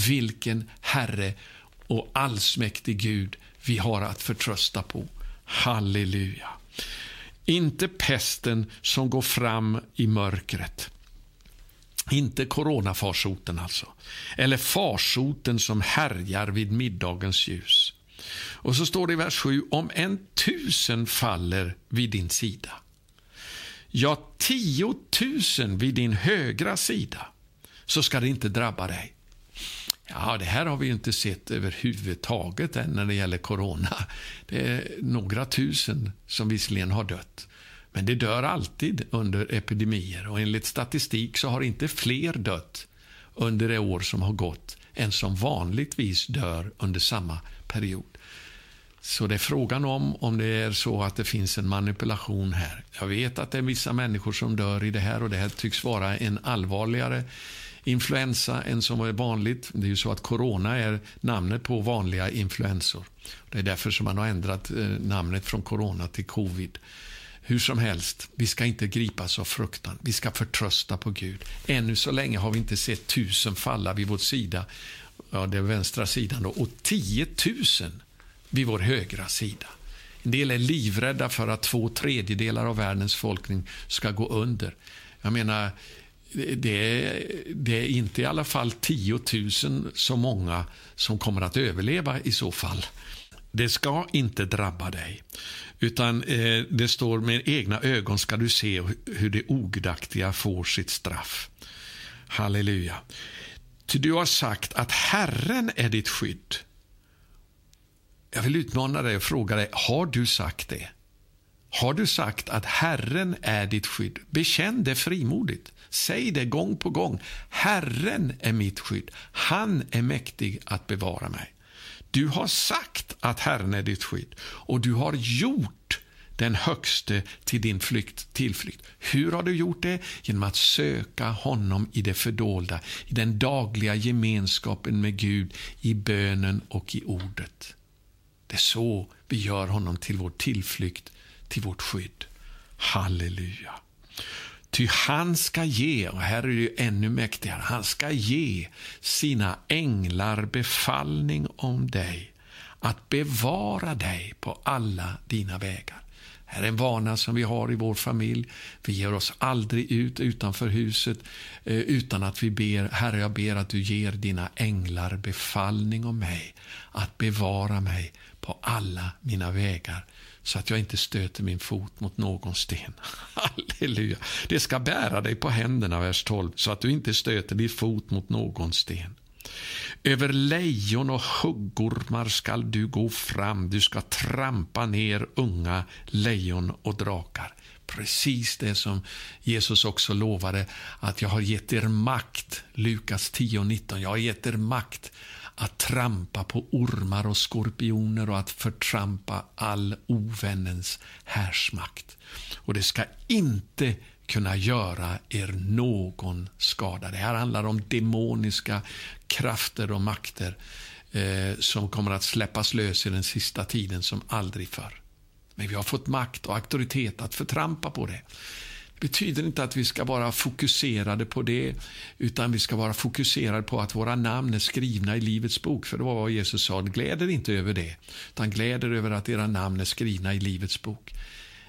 S1: Vilken Herre och allsmäktig Gud vi har att förtrösta på. Halleluja. Inte pesten som går fram i mörkret. Inte coronafarsoten alltså. Eller farsoten som härjar vid middagens ljus. Och så står det i vers 7, om en tusen faller vid din sida ja, tiotusen vid din högra sida, så ska det inte drabba dig. Ja, det här har vi inte sett överhuvudtaget än när det gäller corona. Det är några tusen som visserligen har dött. Men det dör alltid under epidemier och enligt statistik så har inte fler dött under det år som har gått än som vanligtvis dör under samma period. Så det är frågan om om det är så att det finns en manipulation här. Jag vet att det är vissa människor som dör i det här och det här tycks vara en allvarligare influensa än som är vanligt. Det är ju så att corona är namnet på vanliga influensor. Det är därför som man har ändrat eh, namnet från corona till covid. Hur som helst, vi ska inte gripas av fruktan. Vi ska förtrösta på Gud. Ännu så länge har vi inte sett tusen falla vid vår sida, ja, den vänstra sidan, då, och tiotusen vid vår högra sida. En del är livrädda för att två tredjedelar av världens folkning ska gå under. Jag menar, det är, det är inte i alla fall 10 000 så många som kommer att överleva i så fall. Det ska inte drabba dig. Utan eh, det står med egna ögon ska du se hur det ogudaktiga får sitt straff. Halleluja. Ty du har sagt att Herren är ditt skydd. Jag vill utmana dig och fråga dig, har du sagt det? Har du sagt att Herren är ditt skydd? Bekänn det frimodigt. Säg det gång på gång. Herren är mitt skydd. Han är mäktig att bevara mig. Du har sagt att Herren är ditt skydd och du har gjort den högste till din flykt, tillflykt. Hur har du gjort det? Genom att söka honom i det fördolda, i den dagliga gemenskapen med Gud, i bönen och i ordet. Det är så vi gör honom till vår tillflykt, till vårt skydd. Halleluja. Ty han ska ge, och här är det ännu mäktigare, han ska ge sina änglar befallning om dig att bevara dig på alla dina vägar. här är en vana som vi har i vår familj. Vi ger oss aldrig ut utanför huset eh, utan att vi ber, Herre, jag ber att du ger dina änglar befallning om mig att bevara mig på alla mina vägar så att jag inte stöter min fot mot någon sten. Halleluja. Det ska bära dig på händerna, vers 12, så att du inte stöter din fot mot någon sten. Över lejon och huggormar skall du gå fram, du ska trampa ner unga lejon och drakar. Precis det som Jesus också lovade, att jag har gett er makt, Lukas 10 och 19, jag har gett er makt att trampa på ormar och skorpioner och att förtrampa all ovännens härsmakt. Och det ska inte kunna göra er någon skada. Det här handlar om demoniska krafter och makter eh, som kommer att släppas lös i den sista tiden som aldrig förr. Men vi har fått makt och auktoritet att förtrampa på det betyder inte att vi ska vara fokuserade på det, utan vi ska vara fokuserade på att våra namn är skrivna i Livets bok. För det var vad Jesus sa, gläder inte över det, utan gläder över att era namn är skrivna i Livets bok.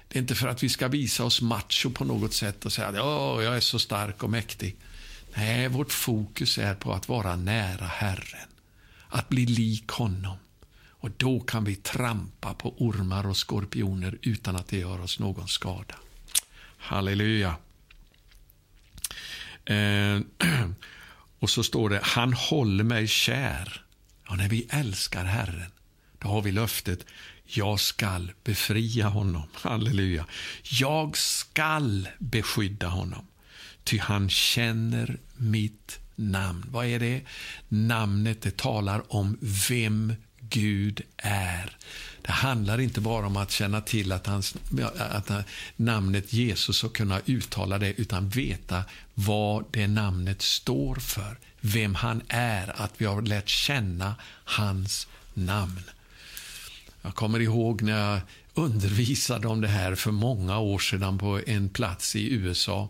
S1: Det är inte för att vi ska visa oss macho på något sätt och säga att jag är så stark och mäktig. Nej, vårt fokus är på att vara nära Herren, att bli lik honom. Och då kan vi trampa på ormar och skorpioner utan att det gör oss någon skada. Halleluja. Eh, och så står det, han håller mig kär. Ja, när vi älskar Herren, då har vi löftet, jag skall befria honom. Halleluja. Jag skall beskydda honom, ty han känner mitt namn. Vad är det? Namnet det talar om vem Gud är. Det handlar inte bara om att känna till att, hans, att namnet Jesus och kunna uttala det, utan veta vad det namnet står för, vem han är, att vi har lärt känna hans namn. Jag kommer ihåg när jag undervisade om det här för många år sedan på en plats i USA.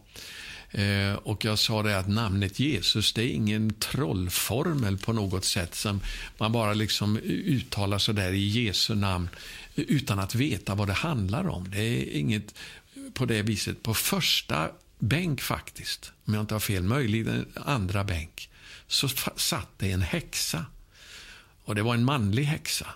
S1: Eh, och jag sa det att namnet Jesus, det är ingen trollformel på något sätt som man bara liksom uttalar så där i Jesu namn utan att veta vad det handlar om. Det är inget på det viset. På första bänk faktiskt, om jag inte har fel, möjligen andra bänk, så satt det en häxa. Och det var en manlig häxa.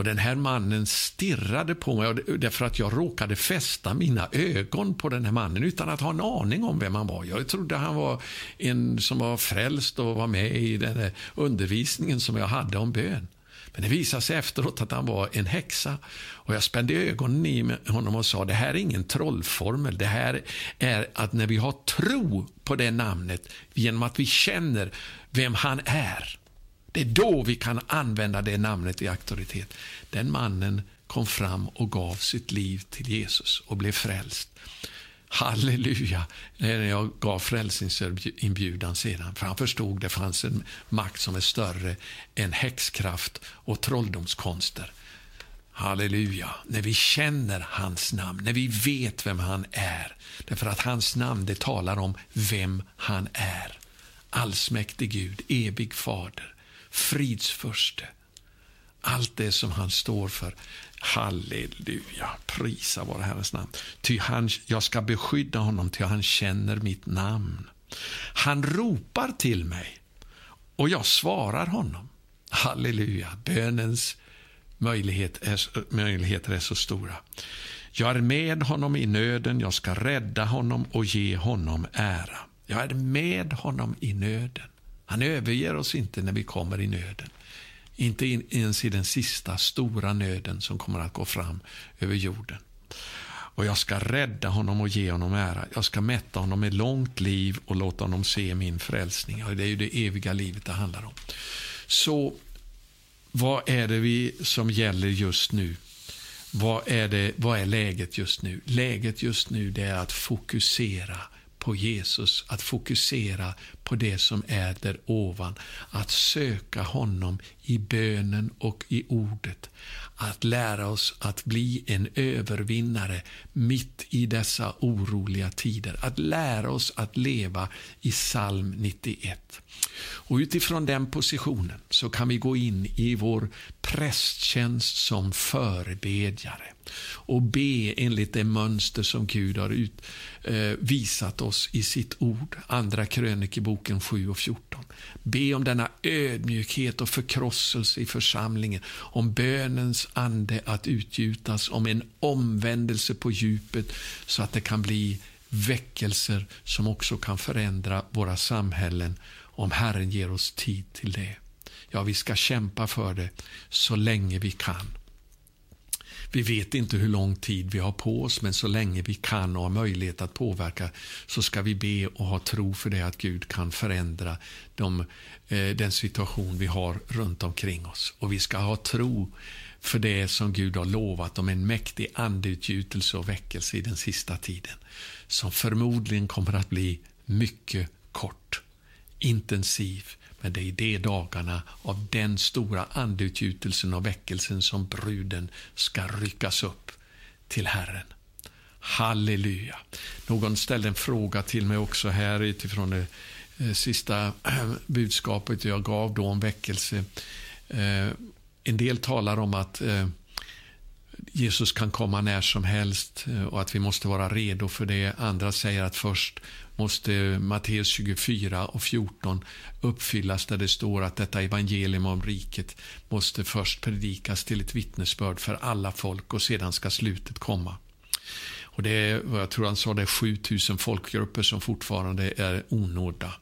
S1: Och Den här mannen stirrade på mig därför att jag råkade fästa mina ögon på den här mannen utan att ha en aning om vem han var. Jag trodde han var en som var frälst och var med i den undervisningen som jag hade om bön. Men det visade sig efteråt att han var en häxa. Och Jag spände ögonen i honom och sa det här är ingen trollformel. Det här är att när vi har tro på det namnet genom att vi känner vem han är det är då vi kan använda det namnet i auktoritet. Den mannen kom fram och gav sitt liv till Jesus och blev frälst. Halleluja, när jag gav frälsningsinbjudan sedan. För han förstod att det fanns en makt som är större än häxkraft och trolldomskonster. Halleluja, när vi känner hans namn, när vi vet vem han är. Därför att hans namn det talar om vem han är. Allsmäktig Gud, evig fader, fridsförste. Allt det som han står för. Halleluja, prisa vår Herres namn. Ty han, jag ska beskydda honom, ty han känner mitt namn. Han ropar till mig och jag svarar honom. Halleluja, bönens möjlighet är, möjligheter är så stora. Jag är med honom i nöden, jag ska rädda honom och ge honom ära. Jag är med honom i nöden. Han överger oss inte när vi kommer i nöden. Inte ens i den sista stora nöden som kommer att gå fram över jorden. Och jag ska rädda honom och ge honom ära. Jag ska mätta honom med långt liv och låta honom se min frälsning. Och det är ju det eviga livet det handlar om. Så vad är det vi som gäller just nu? Vad är, det, vad är läget just nu? Läget just nu det är att fokusera på Jesus, att fokusera på det som är där ovan, att söka honom i bönen och i ordet, att lära oss att bli en övervinnare mitt i dessa oroliga tider, att lära oss att leva i psalm 91. Och utifrån den positionen så kan vi gå in i vår prästtjänst som förebedjare och be enligt det mönster som Gud har ut, eh, visat oss i sitt ord. Andra krönikeboken 7 och 14. Be om denna ödmjukhet och förkrosselse i församlingen, om bönens ande att utgjutas, om en omvändelse på djupet så att det kan bli väckelser som också kan förändra våra samhällen om Herren ger oss tid till det. Ja, vi ska kämpa för det så länge vi kan. Vi vet inte hur lång tid vi har på oss, men så länge vi kan och har möjlighet att påverka så ska vi be och ha tro för det att Gud kan förändra de, eh, den situation vi har runt omkring oss. Och vi ska ha tro för det som Gud har lovat om en mäktig andeutgjutelse och väckelse i den sista tiden, som förmodligen kommer att bli mycket kort, intensiv, men det är i de dagarna av den stora andeutgjutelsen och väckelsen som bruden ska ryckas upp till Herren. Halleluja. Någon ställde en fråga till mig också här utifrån det eh, sista budskapet jag gav då om väckelse. Eh, en del talar om att eh, Jesus kan komma när som helst och att vi måste vara redo för det. Andra säger att först måste Matteus 24 och 14 uppfyllas där det står att detta evangelium om riket måste först predikas till ett vittnesbörd för alla folk och sedan ska slutet komma. Och det är, jag tror han sa det, 7000 folkgrupper som fortfarande är onådda.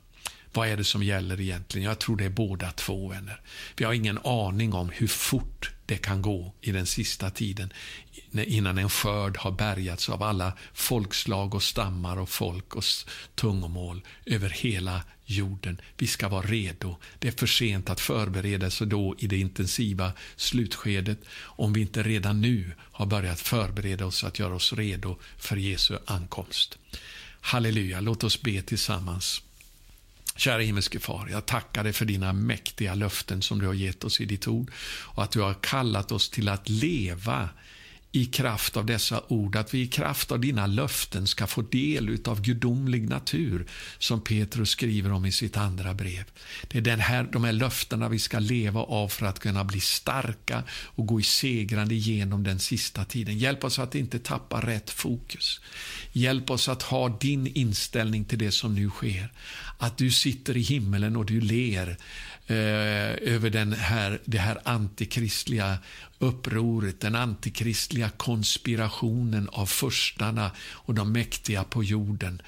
S1: Vad är det som gäller egentligen? Jag tror det är båda två, vänner. Vi har ingen aning om hur fort det kan gå i den sista tiden innan en skörd har bärgats av alla folkslag och stammar och folk och tungomål över hela jorden. Vi ska vara redo. Det är för sent att förbereda sig då i det intensiva slutskedet om vi inte redan nu har börjat förbereda oss att göra oss redo för Jesu ankomst. Halleluja, låt oss be tillsammans. Kära himmelske far, jag tackar dig för dina mäktiga löften som du har gett oss i ditt ord och att du har kallat oss till att leva i kraft av dessa ord, att vi i kraft av dina löften ska få del av gudomlig natur, som Petrus skriver om i sitt andra brev. Det är den här, de här löftena vi ska leva av för att kunna bli starka och gå i segrande genom den sista tiden. Hjälp oss att inte tappa rätt fokus. Hjälp oss att ha din inställning till det som nu sker. Att du sitter i himmelen och du ler eh, över den här, det här antikristliga upproret, den antikristliga konspirationen av förstarna och de mäktiga på jorden.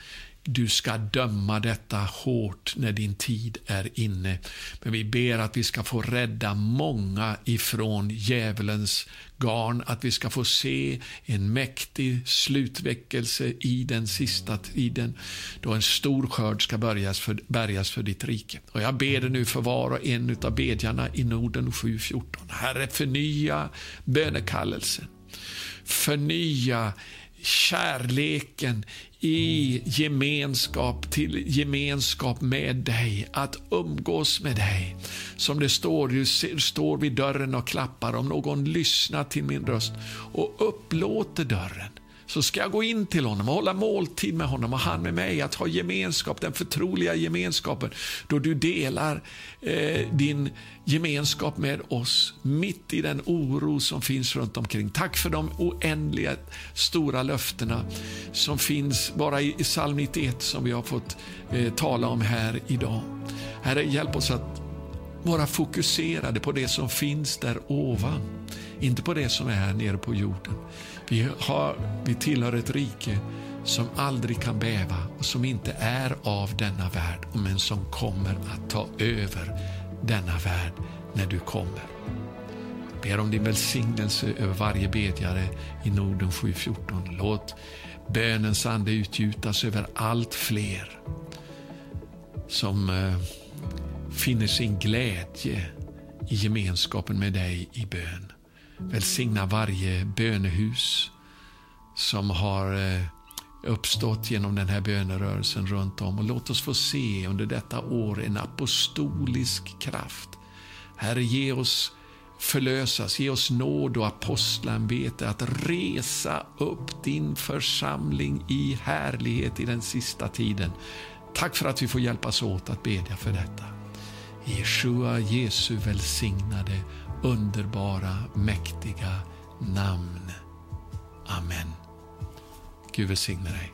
S1: Du ska döma detta hårt när din tid är inne. Men vi ber att vi ska få rädda många ifrån djävulens garn, att vi ska få se en mäktig slutväckelse i den sista tiden, då en stor skörd ska bärgas för, bärgas för ditt rike. Och jag ber dig nu för var och en av bedjarna i Norden 7.14. Herre, förnya bönekallelsen. Förnya kärleken i gemenskap, till gemenskap med dig, att umgås med dig. Som det står, du står vid dörren och klappar, om någon lyssnar till min röst och upplåter dörren så ska jag gå in till honom och hålla måltid med honom och han med mig. Att ha gemenskap, den förtroliga gemenskapen då du delar eh, din gemenskap med oss mitt i den oro som finns runt omkring. Tack för de oändliga stora löftena som finns bara i, i psalm 91 som vi har fått eh, tala om här idag. Herre, hjälp oss att vara fokuserade på det som finns där ovan, inte på det som är här nere på jorden. Vi, har, vi tillhör ett rike som aldrig kan bäva och som inte är av denna värld, men som kommer att ta över denna värld när du kommer. Jag ber om din välsignelse över varje bedjare i Norden 714. Låt bönens ande utgjutas över allt fler som eh, finner sin glädje i gemenskapen med dig i bön. Välsigna varje bönehus som har eh, uppstått genom den här bönerörelsen runt om. Och låt oss få se under detta år en apostolisk kraft. Herre, ge oss förlösas, ge oss nåd och apostlämbete att resa upp din församling i härlighet i den sista tiden. Tack för att vi får hjälpas åt att bedja för detta. Jeshua, Jesu välsignade underbara, mäktiga namn. Amen. Gud välsigne dig.